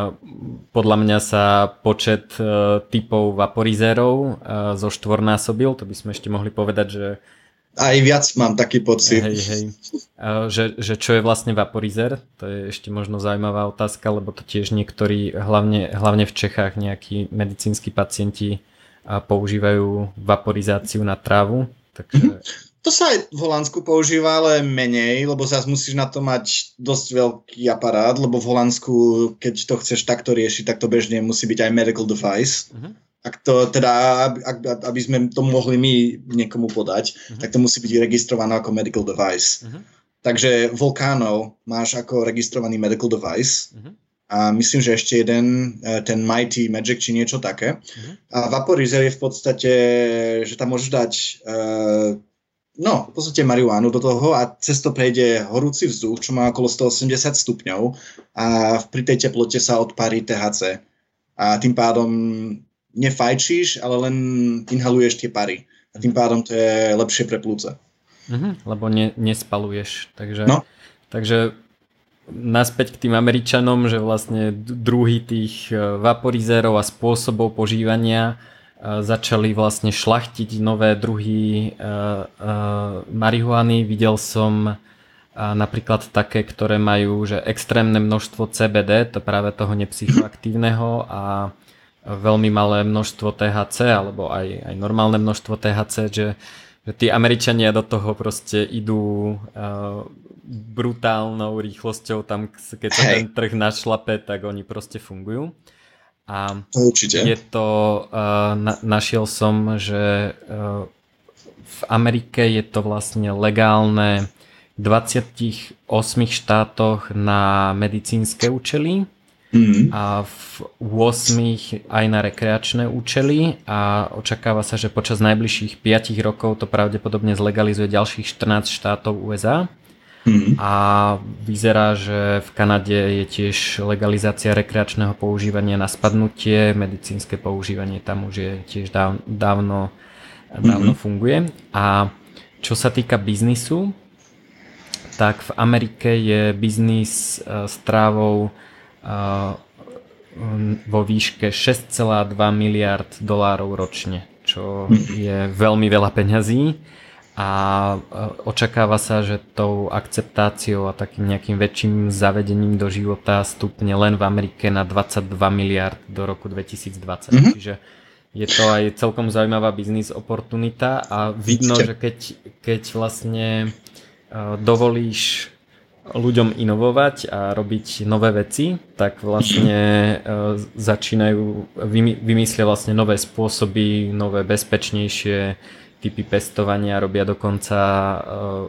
podľa mňa sa počet eh, typov vaporizérov zo štvornásobil, to by sme ešte mohli povedať, že aj viac mám taký pocit. Hej, hej. Že, že čo je vlastne vaporizer, to je ešte možno zaujímavá otázka, lebo to tiež niektorí, hlavne, hlavne v Čechách, nejakí medicínsky pacienti používajú vaporizáciu na trávu. Takže mm-hmm. To sa aj v Holandsku používa, ale menej, lebo zase musíš na to mať dosť veľký aparát, lebo v Holandsku, keď to chceš takto riešiť, tak to bežne musí byť aj medical device. Uh-huh. Ak to teda, ak, aby sme to mohli my niekomu podať, uh-huh. tak to musí byť registrované ako medical device. Uh-huh. Takže Volcano máš ako registrovaný medical device. Uh-huh. A myslím, že ešte jeden, e, ten Mighty Magic, či niečo také. Uh-huh. A Vaporizer je v podstate, že tam môžeš dať uh, no, v podstate marihuánu do toho a cez to prejde horúci vzduch, čo má okolo 180 stupňov a pri tej teplote sa odparí THC. A tým pádom nefajčíš, ale len inhaluješ tie pary. A tým pádom to je lepšie pre plúce. Mhm, lebo ne, nespaluješ. Takže, no. takže naspäť k tým Američanom, že vlastne druhý tých vaporizérov a spôsobov požívania začali vlastne šlachtiť nové druhy marihuany. Videl som napríklad také, ktoré majú že extrémne množstvo CBD, to práve toho nepsychoaktívneho a veľmi malé množstvo THC alebo aj, aj normálne množstvo THC, že, že tí Američania do toho proste idú uh, brutálnou rýchlosťou tam, keď sa ten trh našlape, tak oni proste fungujú. A Určite. je to, uh, na, našiel som, že uh, v Amerike je to vlastne legálne v 28 štátoch na medicínske účely mm. a v 8 aj na rekreačné účely a očakáva sa, že počas najbližších 5 rokov to pravdepodobne zlegalizuje ďalších 14 štátov USA. Mm. A vyzerá, že v Kanade je tiež legalizácia rekreačného používania na spadnutie, medicínske používanie tam už je tiež dáv, dávno, dávno mm. funguje. A čo sa týka biznisu, tak v Amerike je biznis e, s trávou vo výške 6,2 miliard dolárov ročne, čo je veľmi veľa peňazí a očakáva sa, že tou akceptáciou a takým nejakým väčším zavedením do života stupne len v Amerike na 22 miliard do roku 2020. Mm-hmm. Čiže je to aj celkom zaujímavá biznis oportunita a vidno, že keď, keď vlastne dovolíš ľuďom inovovať a robiť nové veci, tak vlastne uh, začínajú, vymy, vymyslia vlastne nové spôsoby, nové bezpečnejšie typy pestovania, robia dokonca uh,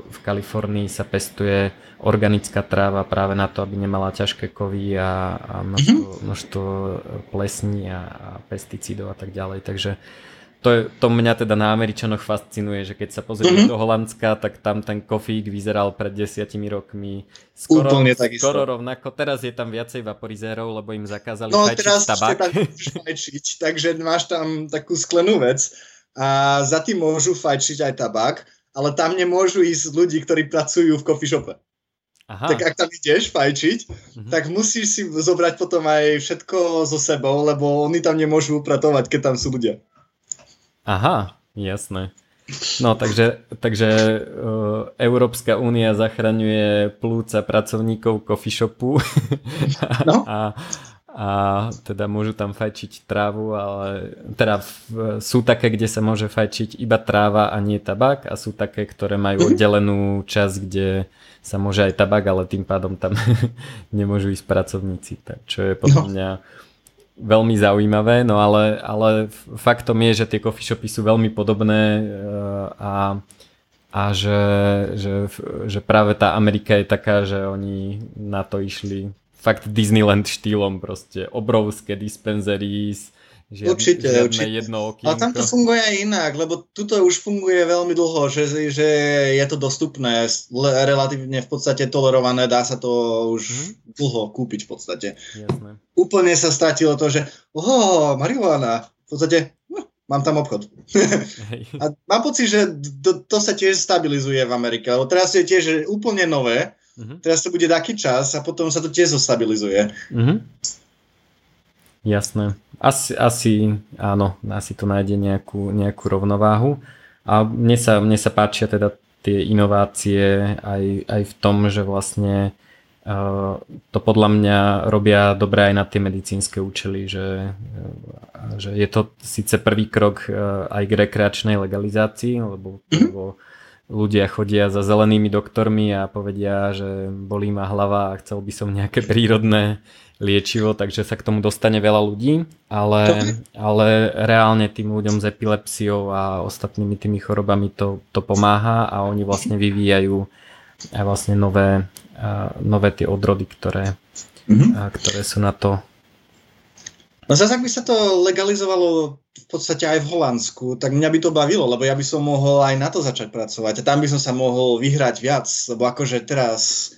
v Kalifornii sa pestuje organická tráva práve na to, aby nemala ťažké kovy a, a množstvo, mhm. množstvo plesní a, a pesticídov a tak ďalej, takže to, je, to mňa teda na Američanoch fascinuje, že keď sa pozrieme mm-hmm. do Holandska, tak tam ten kofík vyzeral pred desiatimi rokmi skoro, Úplne skoro rovnako. Teraz je tam viacej vaporizérov, lebo im zakázali no, fajčiť teraz tabak. tam fajčiť, takže máš tam takú sklenú vec a za tým môžu fajčiť aj tabak, ale tam nemôžu ísť ľudí, ktorí pracujú v coffee shope. Aha. Tak ak tam ideš fajčiť, mm-hmm. tak musíš si zobrať potom aj všetko so sebou, lebo oni tam nemôžu upratovať, keď tam sú ľudia. Aha, jasné. No takže, takže uh, Európska únia zachraňuje plúca pracovníkov coffee shopu no. a, a teda môžu tam fajčiť trávu, ale teda sú také, kde sa môže fajčiť iba tráva a nie tabak a sú také, ktoré majú mhm. oddelenú časť, kde sa môže aj tabak, ale tým pádom tam nemôžu ísť pracovníci, tak, čo je podľa mňa veľmi zaujímavé, no ale, ale faktom je, že tie coffee shopy sú veľmi podobné eh, a, a že, že, že práve tá Amerika je taká, že oni na to išli fakt Disneyland štýlom proste obrovské dispenzery Žiadne, určite, určite. jedno okienko. Ale tam to funguje aj inak, lebo tuto už funguje veľmi dlho, že, že je to dostupné, relatívne v podstate tolerované, dá sa to už hmm. dlho kúpiť v podstate. Jasné. Úplne sa stratilo to, že oho, marihuana, v podstate no, mám tam obchod. a mám pocit, že to, to sa tiež stabilizuje v Amerike, lebo teraz je tiež úplne nové, mm-hmm. teraz to bude taký čas a potom sa to tiež zostabilizuje. Mm-hmm. Jasné. Asi, asi áno, asi to nájde nejakú, nejakú rovnováhu. A mne sa, mne sa páčia teda tie inovácie aj, aj v tom, že vlastne uh, to podľa mňa robia dobre aj na tie medicínske účely, že, uh, že je to síce prvý krok uh, aj k rekreačnej legalizácii, lebo, mhm. lebo ľudia chodia za zelenými doktormi a povedia, že bolí ma hlava a chcel by som nejaké prírodné liečivo, takže sa k tomu dostane veľa ľudí, ale, ale reálne tým ľuďom s epilepsiou a ostatnými tými chorobami to, to pomáha a oni vlastne vyvíjajú aj vlastne nové, nové tie odrody, ktoré, mm-hmm. ktoré sú na to. No zase ak by sa to legalizovalo podstate aj v Holandsku, tak mňa by to bavilo, lebo ja by som mohol aj na to začať pracovať a tam by som sa mohol vyhrať viac, lebo akože teraz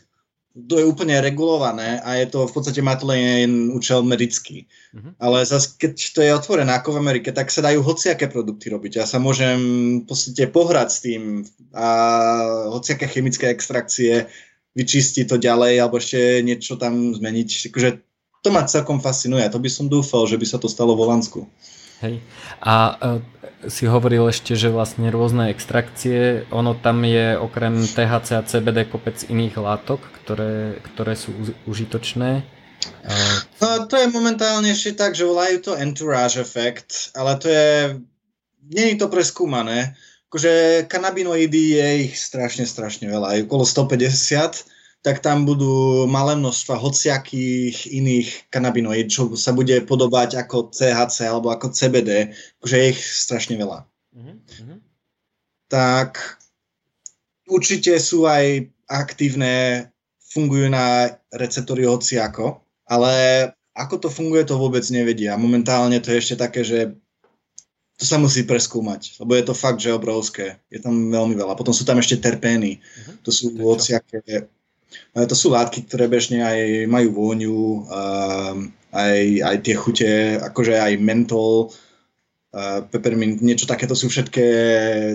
to je úplne regulované a je to v podstate má to len účel medický. Uh-huh. Ale zase, keď to je otvorené ako v Amerike, tak sa dajú hociaké produkty robiť. Ja sa môžem v podstate pohrať s tým a hociaké chemické extrakcie vyčistiť to ďalej alebo ešte niečo tam zmeniť. Takže to ma celkom fascinuje. To by som dúfal, že by sa to stalo v Holandsku. Hej. A uh, si hovoril ešte, že vlastne rôzne extrakcie, ono tam je okrem THC a CBD kopec iných látok, ktoré, ktoré sú užitočné. Uh, no, to je momentálne ešte tak, že volajú to entourage effect, ale to je, je to preskúmané. Akože kanabinoidy je ich strašne, strašne veľa, je okolo 150 tak tam budú malé množstva hociakých iných kanabinoid, čo sa bude podobať ako CHC alebo ako CBD, akože je ich strašne veľa. Mm-hmm. Tak určite sú aj aktívne, fungujú na receptory hociako, ale ako to funguje, to vôbec nevedia. Momentálne to je ešte také, že to sa musí preskúmať, lebo je to fakt, že obrovské. Je tam veľmi veľa. Potom sú tam ešte terpény. Uh-huh. To sú hociaké to sú látky, ktoré bežne aj majú vôňu, aj, aj tie chute, akože aj mentol, peppermint, niečo takéto sú všetké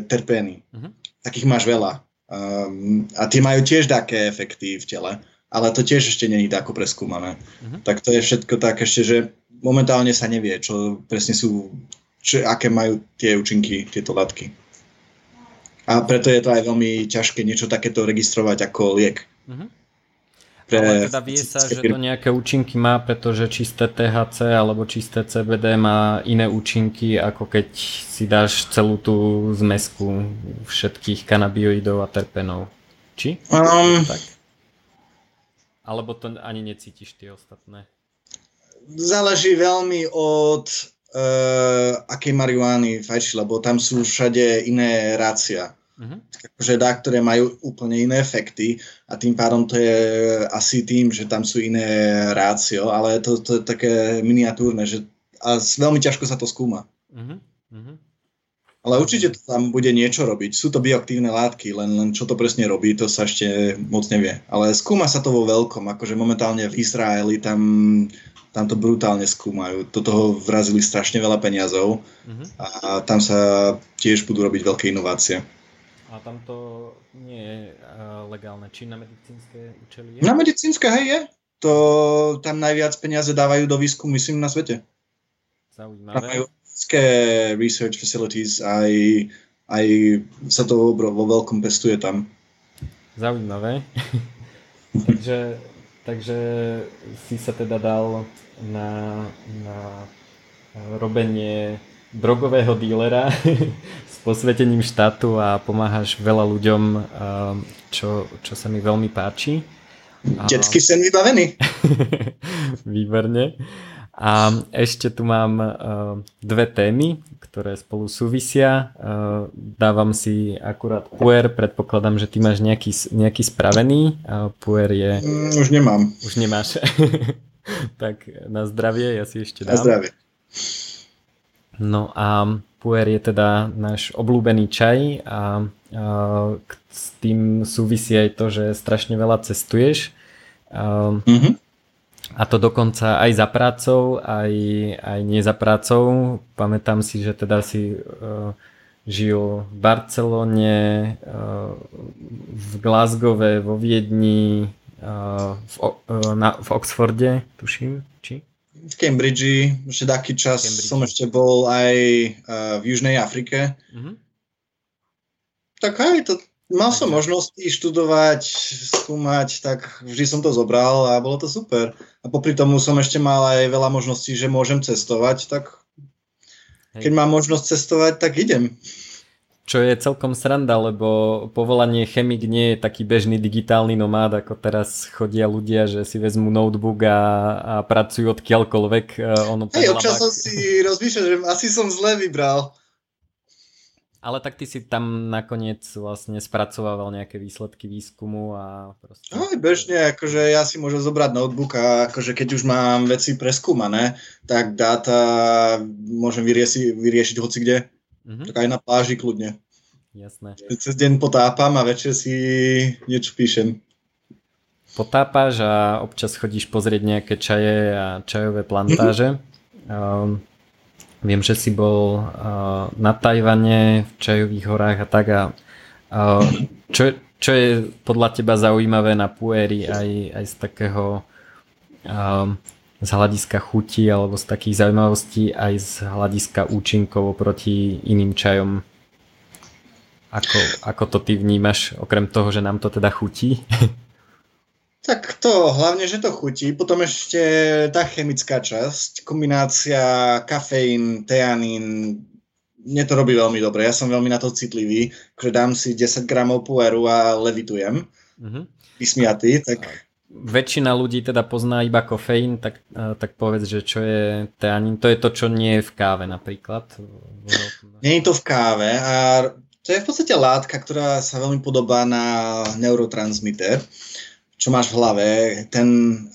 terpény. Uh-huh. Takých máš veľa. Um, a tie majú tiež také efekty v tele, ale to tiež ešte není tako preskúmané. Uh-huh. Tak to je všetko tak ešte, že momentálne sa nevie, čo presne sú, čo, aké majú tie účinky, tieto látky. A preto je to aj veľmi ťažké niečo takéto registrovať ako liek. Uh-huh. Pre... Ale teda vie sa, že to nejaké účinky má, pretože čisté THC alebo čisté CBD má iné účinky, ako keď si dáš celú tú zmesku všetkých kanabioidov a terpenov. Či? Um, tak. Alebo to ani necítiš tie ostatné? Záleží veľmi od uh, akej marihuany fajči, lebo tam sú všade iné rácia. Uh-huh. Akože dá, ktoré majú úplne iné efekty a tým pádom to je asi tým, že tam sú iné rácio, ale to, to je také miniatúrne, že a veľmi ťažko sa to skúma. Uh-huh. Ale určite to tam bude niečo robiť. Sú to bioaktívne látky, len, len čo to presne robí, to sa ešte moc nevie. Ale skúma sa to vo veľkom, akože momentálne v Izraeli tam, tam to brutálne skúmajú. Do toho vrazili strašne veľa peniazov uh-huh. a tam sa tiež budú robiť veľké inovácie. A tam to nie je uh, legálne. Či na medicínske účely je? Na medicínske, hej, je. To tam najviac peniaze dávajú do výskumu, myslím, na svete. Zaujímavé. Tam majú research facilities, aj, aj sa to vo veľkom pestuje tam. Zaujímavé. takže, takže si sa teda dal na, na robenie drogového dílera posvetením štátu a pomáhaš veľa ľuďom, čo, čo sa mi veľmi páči. Detský sen vybavený. Výborne. A ešte tu mám dve témy, ktoré spolu súvisia. dávam si akurát puer, predpokladám, že ty máš nejaký, nejaký spravený. puer je... Mm, už nemám. Už nemáš. tak na zdravie, ja si ešte dám. Na zdravie. No a puer je teda náš obľúbený čaj a, a s tým súvisí aj to, že strašne veľa cestuješ. A, mm-hmm. a to dokonca aj za prácou, aj, aj nie za prácou. Pamätám si, že teda si uh, žil v Barcelone, uh, v Glasgowe, vo Viedni, uh, v, uh, na, v Oxforde, tuším? V Cambridge, ešte taký čas Cambridge. som ešte bol aj uh, v Južnej Afrike. Mm-hmm. Tak aj to, mal som možnosť študovať, skúmať, tak vždy som to zobral a bolo to super. A popri tomu som ešte mal aj veľa možností, že môžem cestovať, tak keď mám možnosť cestovať, tak idem. Čo je celkom sranda, lebo povolanie chemik nie je taký bežný digitálny nomád, ako teraz chodia ľudia, že si vezmú notebook a, a pracujú odkiaľkoľvek. E, ono Hej, občas som si rozmýšľal, že asi som zle vybral. Ale tak ty si tam nakoniec vlastne spracovával nejaké výsledky výskumu a proste... Aj bežne, akože ja si môžem zobrať notebook a akože keď už mám veci preskúmané, tak dáta môžem vyrieši, vyriešiť hoci kde. Mm-hmm. Tak aj na pláži kľudne. Jasné. Cez deň potápam a večer si niečo píšem. Potápaš a občas chodíš pozrieť nejaké čaje a čajové plantáže. Mm-hmm. Um, viem, že si bol uh, na Tajvane, v čajových horách a tak. A, uh, čo, čo je podľa teba zaujímavé na puéry aj, aj z takého um, z hľadiska chuti alebo z takých zaujímavostí aj z hľadiska účinkov oproti iným čajom? Ako, ako to ty vnímaš, okrem toho, že nám to teda chutí? Tak to, hlavne, že to chutí. Potom ešte tá chemická časť, kombinácia kafeín, teanín, mne to robí veľmi dobre. Ja som veľmi na to citlivý, že dám si 10 gramov pueru a levitujem. Uh-huh. Vysmiatý, tak... Väčšina ľudí teda pozná iba kofeín, tak, tak povedz, že čo je teanín. To je to, čo nie je v káve napríklad. Nie je to v káve a to je v podstate látka, ktorá sa veľmi podobá na neurotransmitter čo máš v hlave, ten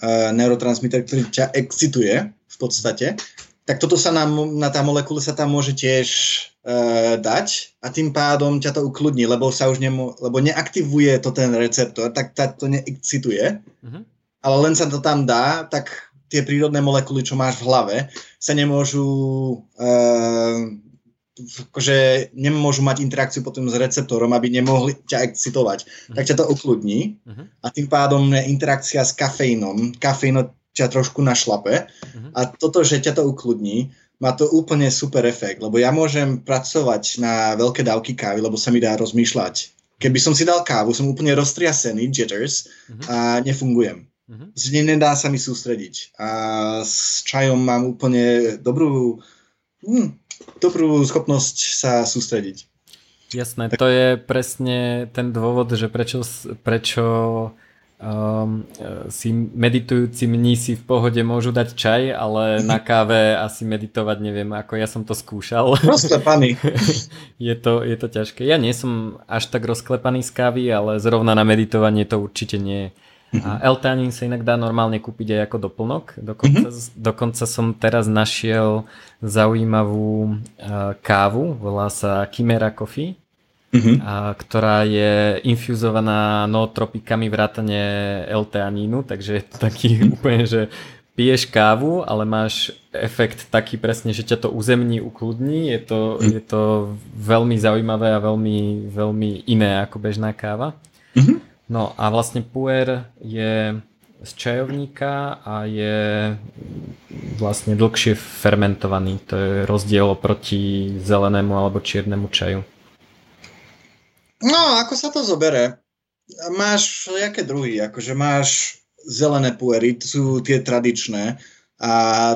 uh, neurotransmitter, ktorý ťa excituje v podstate, tak toto sa na, na tá molekula sa tam môže tiež dať a tým pádom ťa to ukludní, lebo sa už nemo, lebo neaktivuje to ten receptor, tak to neexcituje, uh-huh. ale len sa to tam dá, tak tie prírodné molekuly, čo máš v hlave, sa nemôžu uh, akože nemôžu mať interakciu potom s receptorom, aby nemohli ťa excitovať, uh-huh. tak ťa to ukludní uh-huh. a tým pádom interakcia s kafeínom, kafeín ťa trošku našlape uh-huh. a toto, že ťa to ukludní, má to úplne super efekt, lebo ja môžem pracovať na veľké dávky kávy, lebo sa mi dá rozmýšľať. Keby som si dal kávu, som úplne roztriasený, jitters, uh-huh. a nefungujem. Uh-huh. Nedá sa mi sústrediť. A s čajom mám úplne dobrú, hm, dobrú schopnosť sa sústrediť. Jasné, tak... to je presne ten dôvod, že prečo, prečo um, si meditujúci mní si v pohode môžu dať čaj, ale na káve asi meditovať neviem, ako ja som to skúšal. Rozklepaný. je, to, je to ťažké. Ja nie som až tak rozklepaný z kávy, ale zrovna na meditovanie to určite nie je. A L-tanín sa inak dá normálne kúpiť aj ako doplnok. Dokonca, mm-hmm. dokonca som teraz našiel zaujímavú uh, kávu, volá sa Chimera Coffee, mm-hmm. a, ktorá je infuzovaná nootropikami vrátane L-teanínu, takže je to taký úplne, že piješ kávu, ale máš efekt taký presne, že ťa to uzemní, ukludní. Je to, mm-hmm. je to veľmi zaujímavé a veľmi, veľmi iné ako bežná káva. Mm-hmm. No a vlastne puer je z čajovníka a je vlastne dlhšie fermentovaný. To je rozdiel oproti zelenému alebo čiernemu čaju. No, ako sa to zobere? Máš nejaké druhy, akože máš zelené puery, to sú tie tradičné a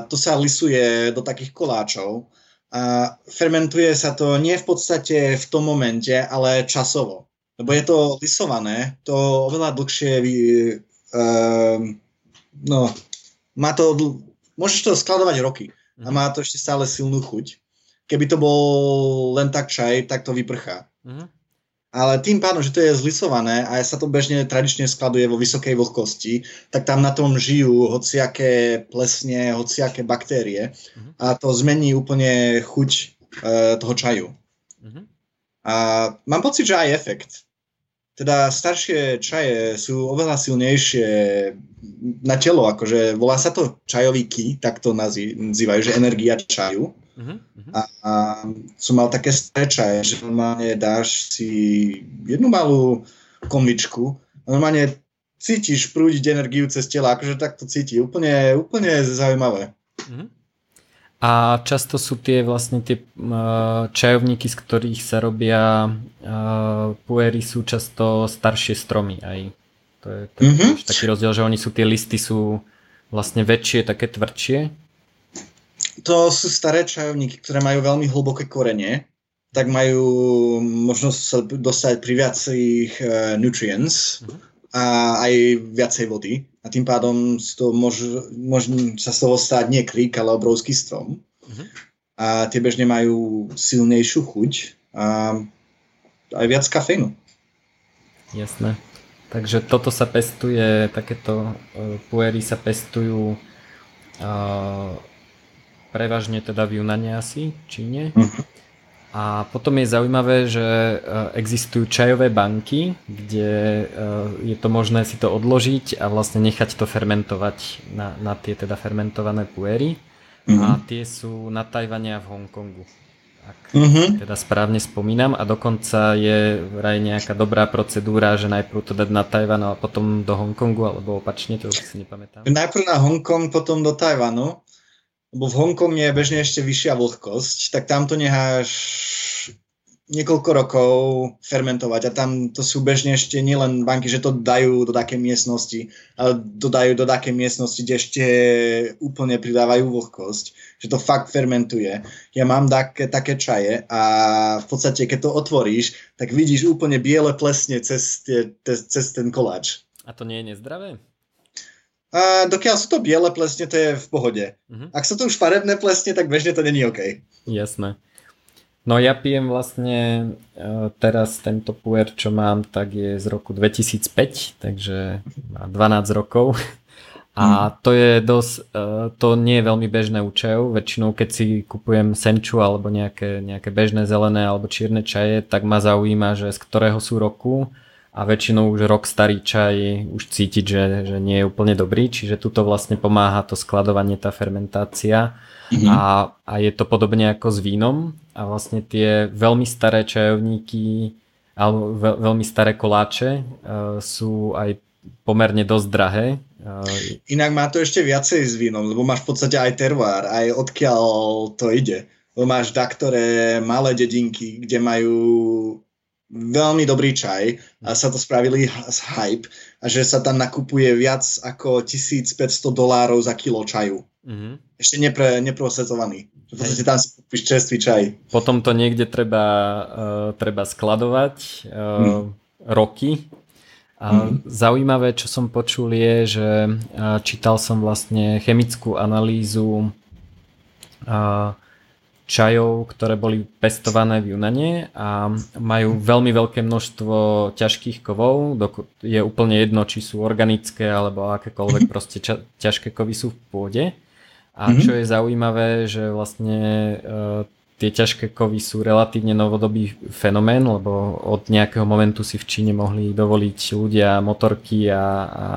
to sa lisuje do takých koláčov a fermentuje sa to nie v podstate v tom momente, ale časovo. Lebo je to lisované, to oveľa dlhšie, uh, no, má to, môžeš to skladovať roky a mhm. má to ešte stále silnú chuť. Keby to bol len tak čaj, tak to vyprchá. Uh-huh. Ale tým pádom, že to je zlisované a sa to bežne tradične skladuje vo vysokej vlhkosti, tak tam na tom žijú hociaké plesne, hociaké baktérie uh-huh. a to zmení úplne chuť uh, toho čaju. Uh-huh. A mám pocit, že aj efekt. Teda staršie čaje sú oveľa silnejšie na telo, akože volá sa to čajový ki, tak to nazývajú, že energia čaju. Uh-huh. A, a som mal také staré čaje, že normálne dáš si jednu malú konvičku a normálne cítiš prúdiť energiu cez tela, akože tak to cíti. Úplne, úplne zaujímavé. Uh-huh. A často sú tie vlastne tie čajovníky, z ktorých sa robia puery, sú často staršie stromy aj. To je, to je mm-hmm. taký rozdiel, že oni sú, tie listy sú vlastne väčšie, také tvrdšie. To sú staré čajovníky, ktoré majú veľmi hlboké korene, tak majú možnosť sa dostať pri viacerých uh, nutrients mm-hmm. a aj viacej vody a tým pádom to môže, môže sa z toho stať nie krík, ale obrovský strom. Uh-huh. A tie bežne majú silnejšiu chuť a aj viac kafeínu. Jasné. Takže toto sa pestuje, takéto uh, puery sa pestujú uh, prevažne teda v Junane asi, Číne. Uh-huh. A potom je zaujímavé, že e, existujú čajové banky, kde e, je to možné si to odložiť a vlastne nechať to fermentovať na, na tie teda fermentované puery. Mm-hmm. A tie sú na Tajvane a v Hongkongu. ak mm-hmm. teda správne spomínam a dokonca je vraj nejaká dobrá procedúra, že najprv to dať na Tajvan a potom do Hongkongu, alebo opačne, to už si nepamätám. Najprv na Hongkong, potom do Tajvanu, lebo v Hongkongu je bežne ešte vyššia vlhkosť, tak tam to necháš niekoľko rokov fermentovať a tam to sú bežne ešte nielen banky, že to dajú do také miestnosti, ale dodajú do také miestnosti, kde ešte úplne pridávajú vlhkosť, že to fakt fermentuje. Ja mám také, také čaje a v podstate, keď to otvoríš, tak vidíš úplne biele plesne cez, tie, cez ten koláč. A to nie je nezdravé? A dokiaľ sú to biele plesne, to je v pohode. Uh-huh. Ak sú to už farebné plesne, tak bežne to není OK. Jasné. No ja pijem vlastne e, teraz tento puer, čo mám, tak je z roku 2005, takže má 12 rokov. A mhm. to je dosť, e, to nie je veľmi bežné u čajov. Väčšinou keď si kupujem senču alebo nejaké, nejaké bežné zelené alebo čierne čaje, tak ma zaujíma, že z ktorého sú roku a väčšinou už rok starý čaj už cítiť, že, že nie je úplne dobrý, čiže tuto vlastne pomáha to skladovanie, tá fermentácia mm-hmm. a, a je to podobne ako s vínom a vlastne tie veľmi staré čajovníky alebo veľ, veľmi staré koláče uh, sú aj pomerne dosť drahé. Uh, Inak má to ešte viacej s vínom, lebo máš v podstate aj tervár, aj odkiaľ to ide. Lebo máš daktoré malé dedinky, kde majú veľmi dobrý čaj a sa to spravili z hype a že sa tam nakupuje viac ako 1500 dolárov za kilo čaju. Mm-hmm. Ešte nepre, neprocesovaný. V podstate tam si kúpiš čerstvý čaj. Potom to niekde treba, uh, treba skladovať uh, mm. roky. A mm. Zaujímavé, čo som počul je, že uh, čítal som vlastne chemickú analýzu uh, čajov, ktoré boli pestované v Junane a majú veľmi veľké množstvo ťažkých kovov. Je úplne jedno, či sú organické alebo akékoľvek proste ča- ťažké kovy sú v pôde. A čo je zaujímavé, že vlastne e, tie ťažké kovy sú relatívne novodobý fenomén, lebo od nejakého momentu si v Číne mohli dovoliť ľudia motorky a, a, a,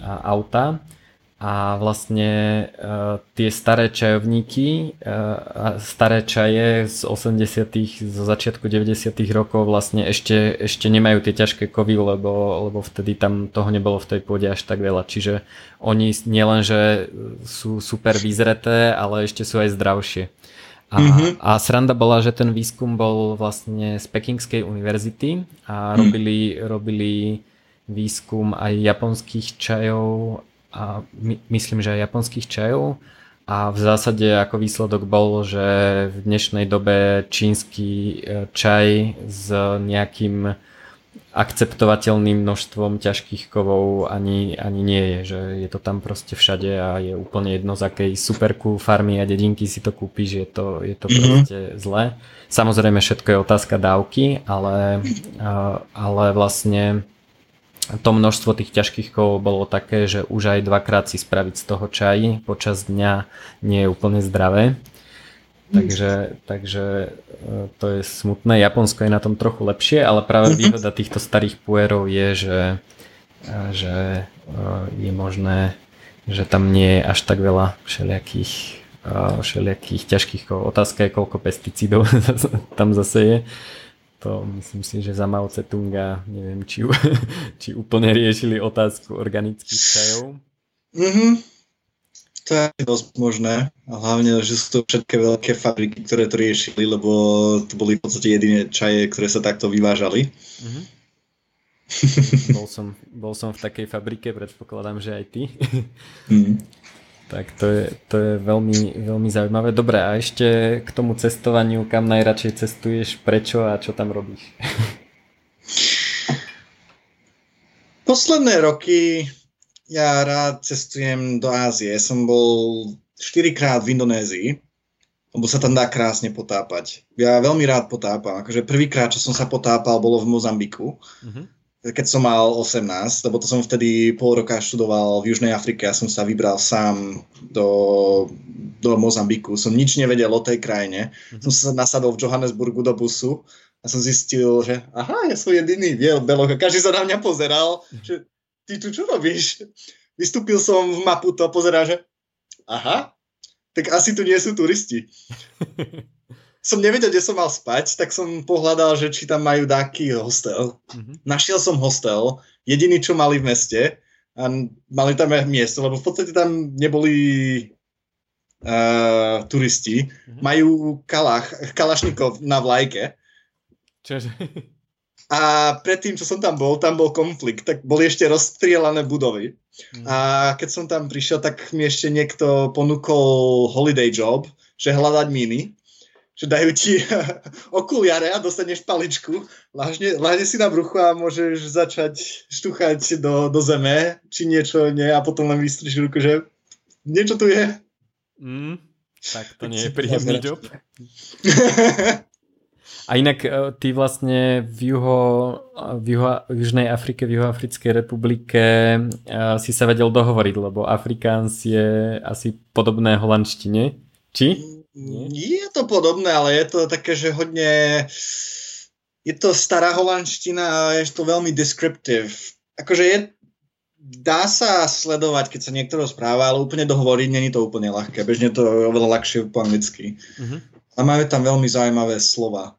a auta a vlastne uh, tie staré čajovníky, uh, staré čaje z 80 zo začiatku 90 rokov vlastne ešte, ešte nemajú tie ťažké kovy, lebo, lebo vtedy tam toho nebolo v tej pôde až tak veľa. Čiže oni nielenže sú super vyzreté, ale ešte sú aj zdravšie. A, mm-hmm. a sranda bola, že ten výskum bol vlastne z Pekingskej univerzity a mhm. robili, mm. robili výskum aj japonských čajov a my, myslím, že aj japonských čajov a v zásade ako výsledok bol, že v dnešnej dobe čínsky e, čaj s nejakým akceptovateľným množstvom ťažkých kovov ani, ani nie je, že je to tam proste všade a je úplne jedno z akej superku farmy a dedinky si to kúpiš, je to, je to mm-hmm. proste zlé. Samozrejme všetko je otázka dávky, ale, ale vlastne to množstvo tých ťažkých kovov bolo také, že už aj dvakrát si spraviť z toho čaj počas dňa nie je úplne zdravé. Takže, takže e, to je smutné. Japonsko je na tom trochu lepšie, ale práve mhm. výhoda týchto starých puerov je, že, e, že e, je možné, že tam nie je až tak veľa všelijakých, všelijakých ťažkých kovov. Otázka je, koľko pesticídov tam zase je to myslím si, že za Mao Tse-tunga neviem, či, či úplne riešili otázku organických čajov. Mm-hmm. To je dosť možné. A hlavne, že sú to všetky veľké fabriky, ktoré to riešili, lebo to boli v podstate jediné čaje, ktoré sa takto vyvážali. Mm-hmm. bol, som, bol som v takej fabrike, predpokladám, že aj ty. mm. Tak to je, to je veľmi, veľmi zaujímavé. Dobre, a ešte k tomu cestovaniu, kam najradšej cestuješ, prečo a čo tam robíš? Posledné roky ja rád cestujem do Ázie. Som bol 4 krát v Indonézii, lebo sa tam dá krásne potápať. Ja veľmi rád potápam. Akože prvýkrát, čo som sa potápal, bolo v Mozambiku. Uh-huh keď som mal 18, lebo to som vtedy pol roka študoval v Južnej Afrike a som sa vybral sám do, do Mozambiku. Som nič nevedel o tej krajine. Mm-hmm. Som sa nasadol v Johannesburgu do busu a som zistil, že aha, ja som jediný biel belok a každý sa na mňa pozeral, že ty tu čo robíš? Vystúpil som v Maputo a pozerá, že aha, tak asi tu nie sú turisti. som nevedel, kde som mal spať, tak som pohľadal, že či tam majú taký hostel. Mm-hmm. Našiel som hostel, jediný, čo mali v meste a mali tam aj miesto, lebo v podstate tam neboli uh, turisti. Mm-hmm. Majú kalach, kalašnikov na vlajke. Čože? A predtým, čo som tam bol, tam bol konflikt, tak boli ešte rozstrielané budovy. Mm. A keď som tam prišiel, tak mi ešte niekto ponúkol holiday job, že hľadať míny, že dajú ti okuliare a dostaneš paličku, láhne, láhne si na bruchu a môžeš začať štuchať do, do zeme, či niečo nie, a potom len vystriš ruku, že niečo tu je. Mm, tak to nie je príjemný job. A inak e, ty vlastne v, juho, v, juho, v Južnej Afrike, v Juhoafrickej republike e, si sa vedel dohovoriť, lebo Afrikáns je asi podobné holandštine. Či? Nie? Je to podobné, ale je to také, že hodne... Je to stará holandština a je to veľmi descriptive. Akože je, dá sa sledovať, keď sa niekto rozpráva, ale úplne dohovoriť není to úplne ľahké. Bežne to je oveľa ľahšie po anglicky. Uh-huh. A majú tam veľmi zaujímavé slova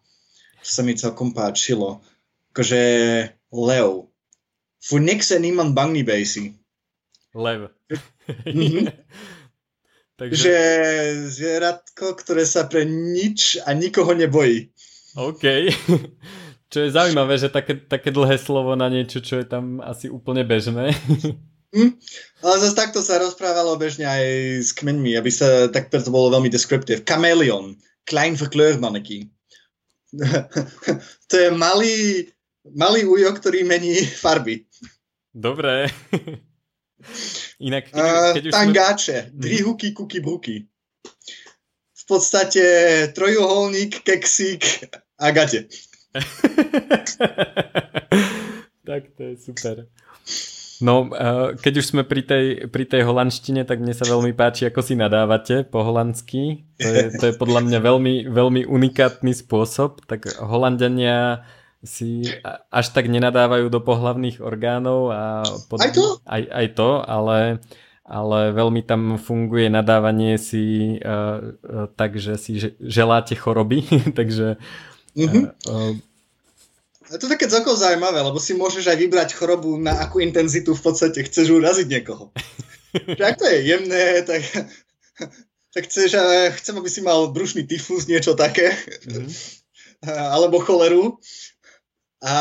sa mi celkom páčilo. Akože lev. Voor niks en niemand bang niet si. Lev. Takže... Že zvieratko, ktoré sa pre nič a nikoho nebojí. OK. Čo je zaujímavé, že také, také dlhé slovo na niečo, čo je tam asi úplne bežné. Mm, ale zase takto sa rozprávalo bežne aj s kmeňmi, aby sa, tak to bolo veľmi descriptive. Chameleon, klein verkleurmannetje. to je malý, malý ujo, ktorý mení farby. Dobre. Inak, keď, keď uh, tangáče, sme... drihuky, kuky, bruky. V podstate trojuholník, keksík a gate. tak to je super. No, eh, keď už sme pri tej, pri tej holandštine, tak mne sa veľmi páči, ako si nadávate po holandsky. To je, to je podľa mňa veľmi, veľmi unikátny spôsob. Tak Holandania si až tak nenadávajú do pohlavných orgánov. A pod... Aj to? Aj, aj to, ale, ale veľmi tam funguje nadávanie si uh, uh, tak, že si želáte choroby. Takže mm-hmm. uh, je to také celkom zaujímavé, lebo si môžeš aj vybrať chorobu, na akú intenzitu v podstate chceš uraziť niekoho. Že ak to je jemné, tak, tak chceš, chcem, aby si mal brušný tyfus, niečo také. Mm-hmm. Alebo choleru. A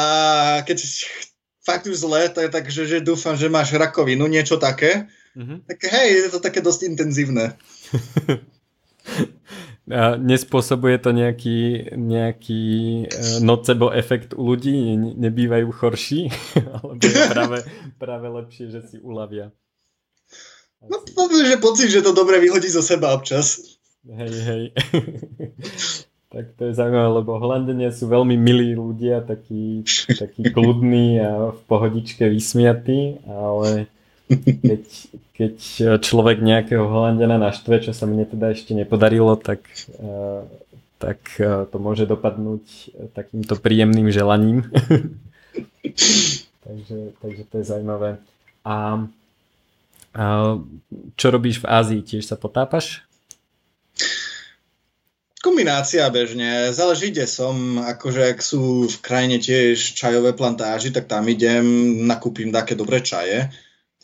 keď fakt už zle, tak, tak že, že dúfam, že máš rakovinu, niečo také. Mm-hmm. Tak hej, je to také dosť intenzívne. A nespôsobuje to nejaký, nejaký e, nocebo efekt u ľudí? Nebývajú chorší? Alebo je práve, práve lepšie, že si uľavia? No, že pocit, že to dobre vyhodí zo seba občas. Hej, hej. Tak to je zaujímavé, lebo Holandenia sú veľmi milí ľudia, takí, takí kľudní a v pohodičke vysmiatí, ale keď, keď človek nejakého Holandiana naštve, čo sa mne teda ešte nepodarilo, tak, eh, tak eh, to môže dopadnúť takýmto príjemným želaním. takže, takže to je zaujímavé. A, a čo robíš v Ázii? Tiež sa potápaš? Kombinácia bežne, záleží, kde som, akože ak sú v krajine tiež čajové plantáži, tak tam idem, nakúpim také dobré čaje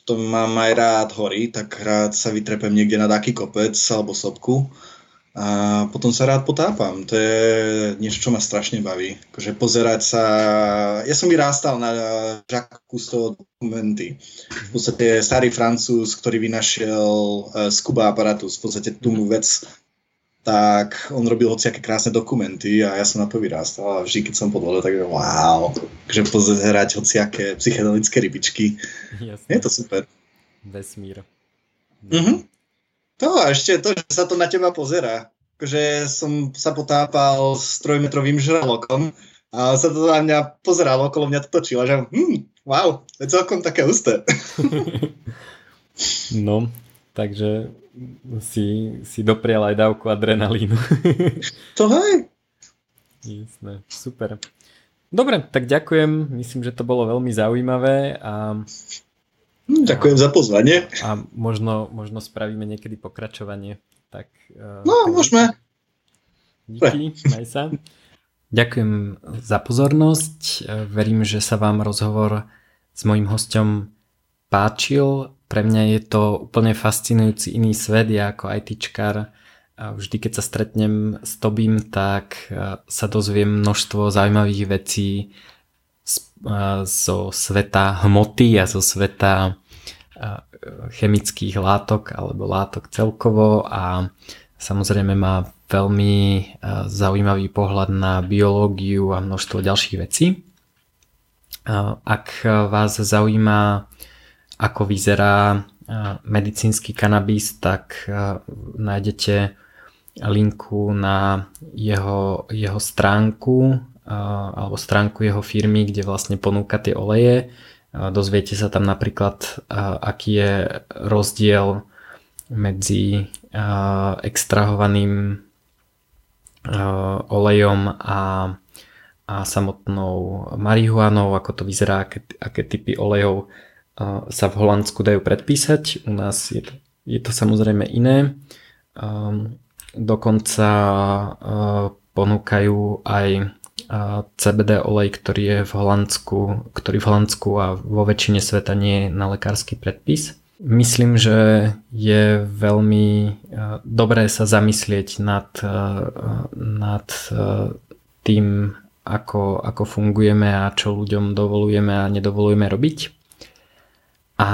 to mám aj rád hory, tak rád sa vytrepem niekde na taký kopec alebo sopku a potom sa rád potápam. To je niečo, čo ma strašne baví. Akože pozerať sa... Ja som vyrástal na Jacques Cousteau dokumenty. V podstate starý francúz, ktorý vynašiel Scuba aparatus, v podstate tú vec tak on robil hociaké krásne dokumenty a ja som na to vyrástal a vždy, keď som pod vodou, tak wow, že pozerať hociaké psychedelické rybičky. Jasne. Je to super. Vesmír. Mhm. To a ešte to, že sa to na teba pozera. Akože som sa potápal s trojmetrovým žralokom a sa to na mňa pozeralo, okolo mňa to točilo, že hm, wow, to je celkom také husté. no, takže si, si doprial aj dávku adrenalínu. To hej. Jasné, super. Dobre, tak ďakujem. Myslím, že to bolo veľmi zaujímavé. A, hm, ďakujem a, za pozvanie. A možno, možno spravíme niekedy pokračovanie. Tak, no, tak, môžeme. Díky, maj sa. Ďakujem za pozornosť. Verím, že sa vám rozhovor s mojim hostom páčil. Pre mňa je to úplne fascinujúci iný svet. Ja ako ITčkar vždy, keď sa stretnem s Tobím, tak sa dozviem množstvo zaujímavých vecí zo sveta hmoty a zo sveta chemických látok alebo látok celkovo a samozrejme má veľmi zaujímavý pohľad na biológiu a množstvo ďalších vecí. Ak vás zaujíma, ako vyzerá medicínsky kanabis, tak nájdete linku na jeho, jeho stránku alebo stránku jeho firmy, kde vlastne ponúka tie oleje. Dozviete sa tam napríklad, aký je rozdiel medzi extrahovaným olejom a, a samotnou marihuanou, ako to vyzerá, aké, aké typy olejov sa v Holandsku dajú predpísať. U nás je to, je to samozrejme iné. Dokonca ponúkajú aj CBD olej, ktorý je v Holandsku, ktorý v Holandsku a vo väčšine sveta nie je na lekársky predpis. Myslím, že je veľmi dobré sa zamyslieť nad, nad tým, ako, ako fungujeme a čo ľuďom dovolujeme a nedovolujeme robiť. A,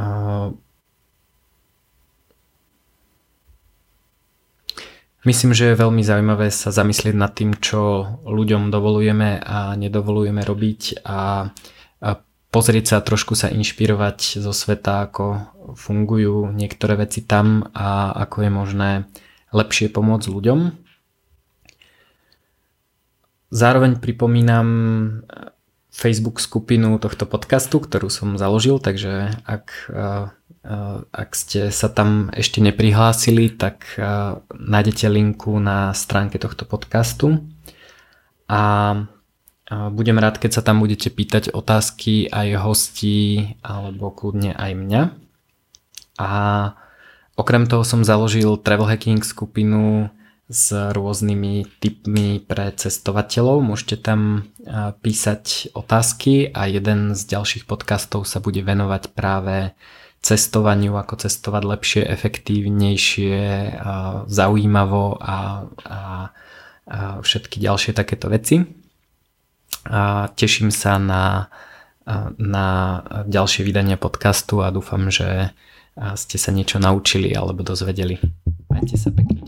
a Myslím, že je veľmi zaujímavé sa zamyslieť nad tým, čo ľuďom dovolujeme a nedovolujeme robiť a, a pozrieť sa, trošku sa inšpirovať zo sveta, ako fungujú niektoré veci tam a ako je možné lepšie pomôcť ľuďom. Zároveň pripomínam Facebook skupinu tohto podcastu, ktorú som založil, takže ak Eh, ak ste sa tam ešte neprihlásili, tak eh, nájdete linku na stránke tohto podcastu a eh, budem rád, keď sa tam budete pýtať otázky aj hostí alebo kľudne aj mňa. A okrem toho som založil travel hacking skupinu s rôznymi typmi pre cestovateľov. Môžete tam písať otázky a jeden z ďalších podcastov sa bude venovať práve cestovaniu, ako cestovať lepšie, efektívnejšie, zaujímavo a, a, a všetky ďalšie takéto veci. A teším sa na, na ďalšie vydanie podcastu a dúfam, že ste sa niečo naučili alebo dozvedeli. Majte sa pekne.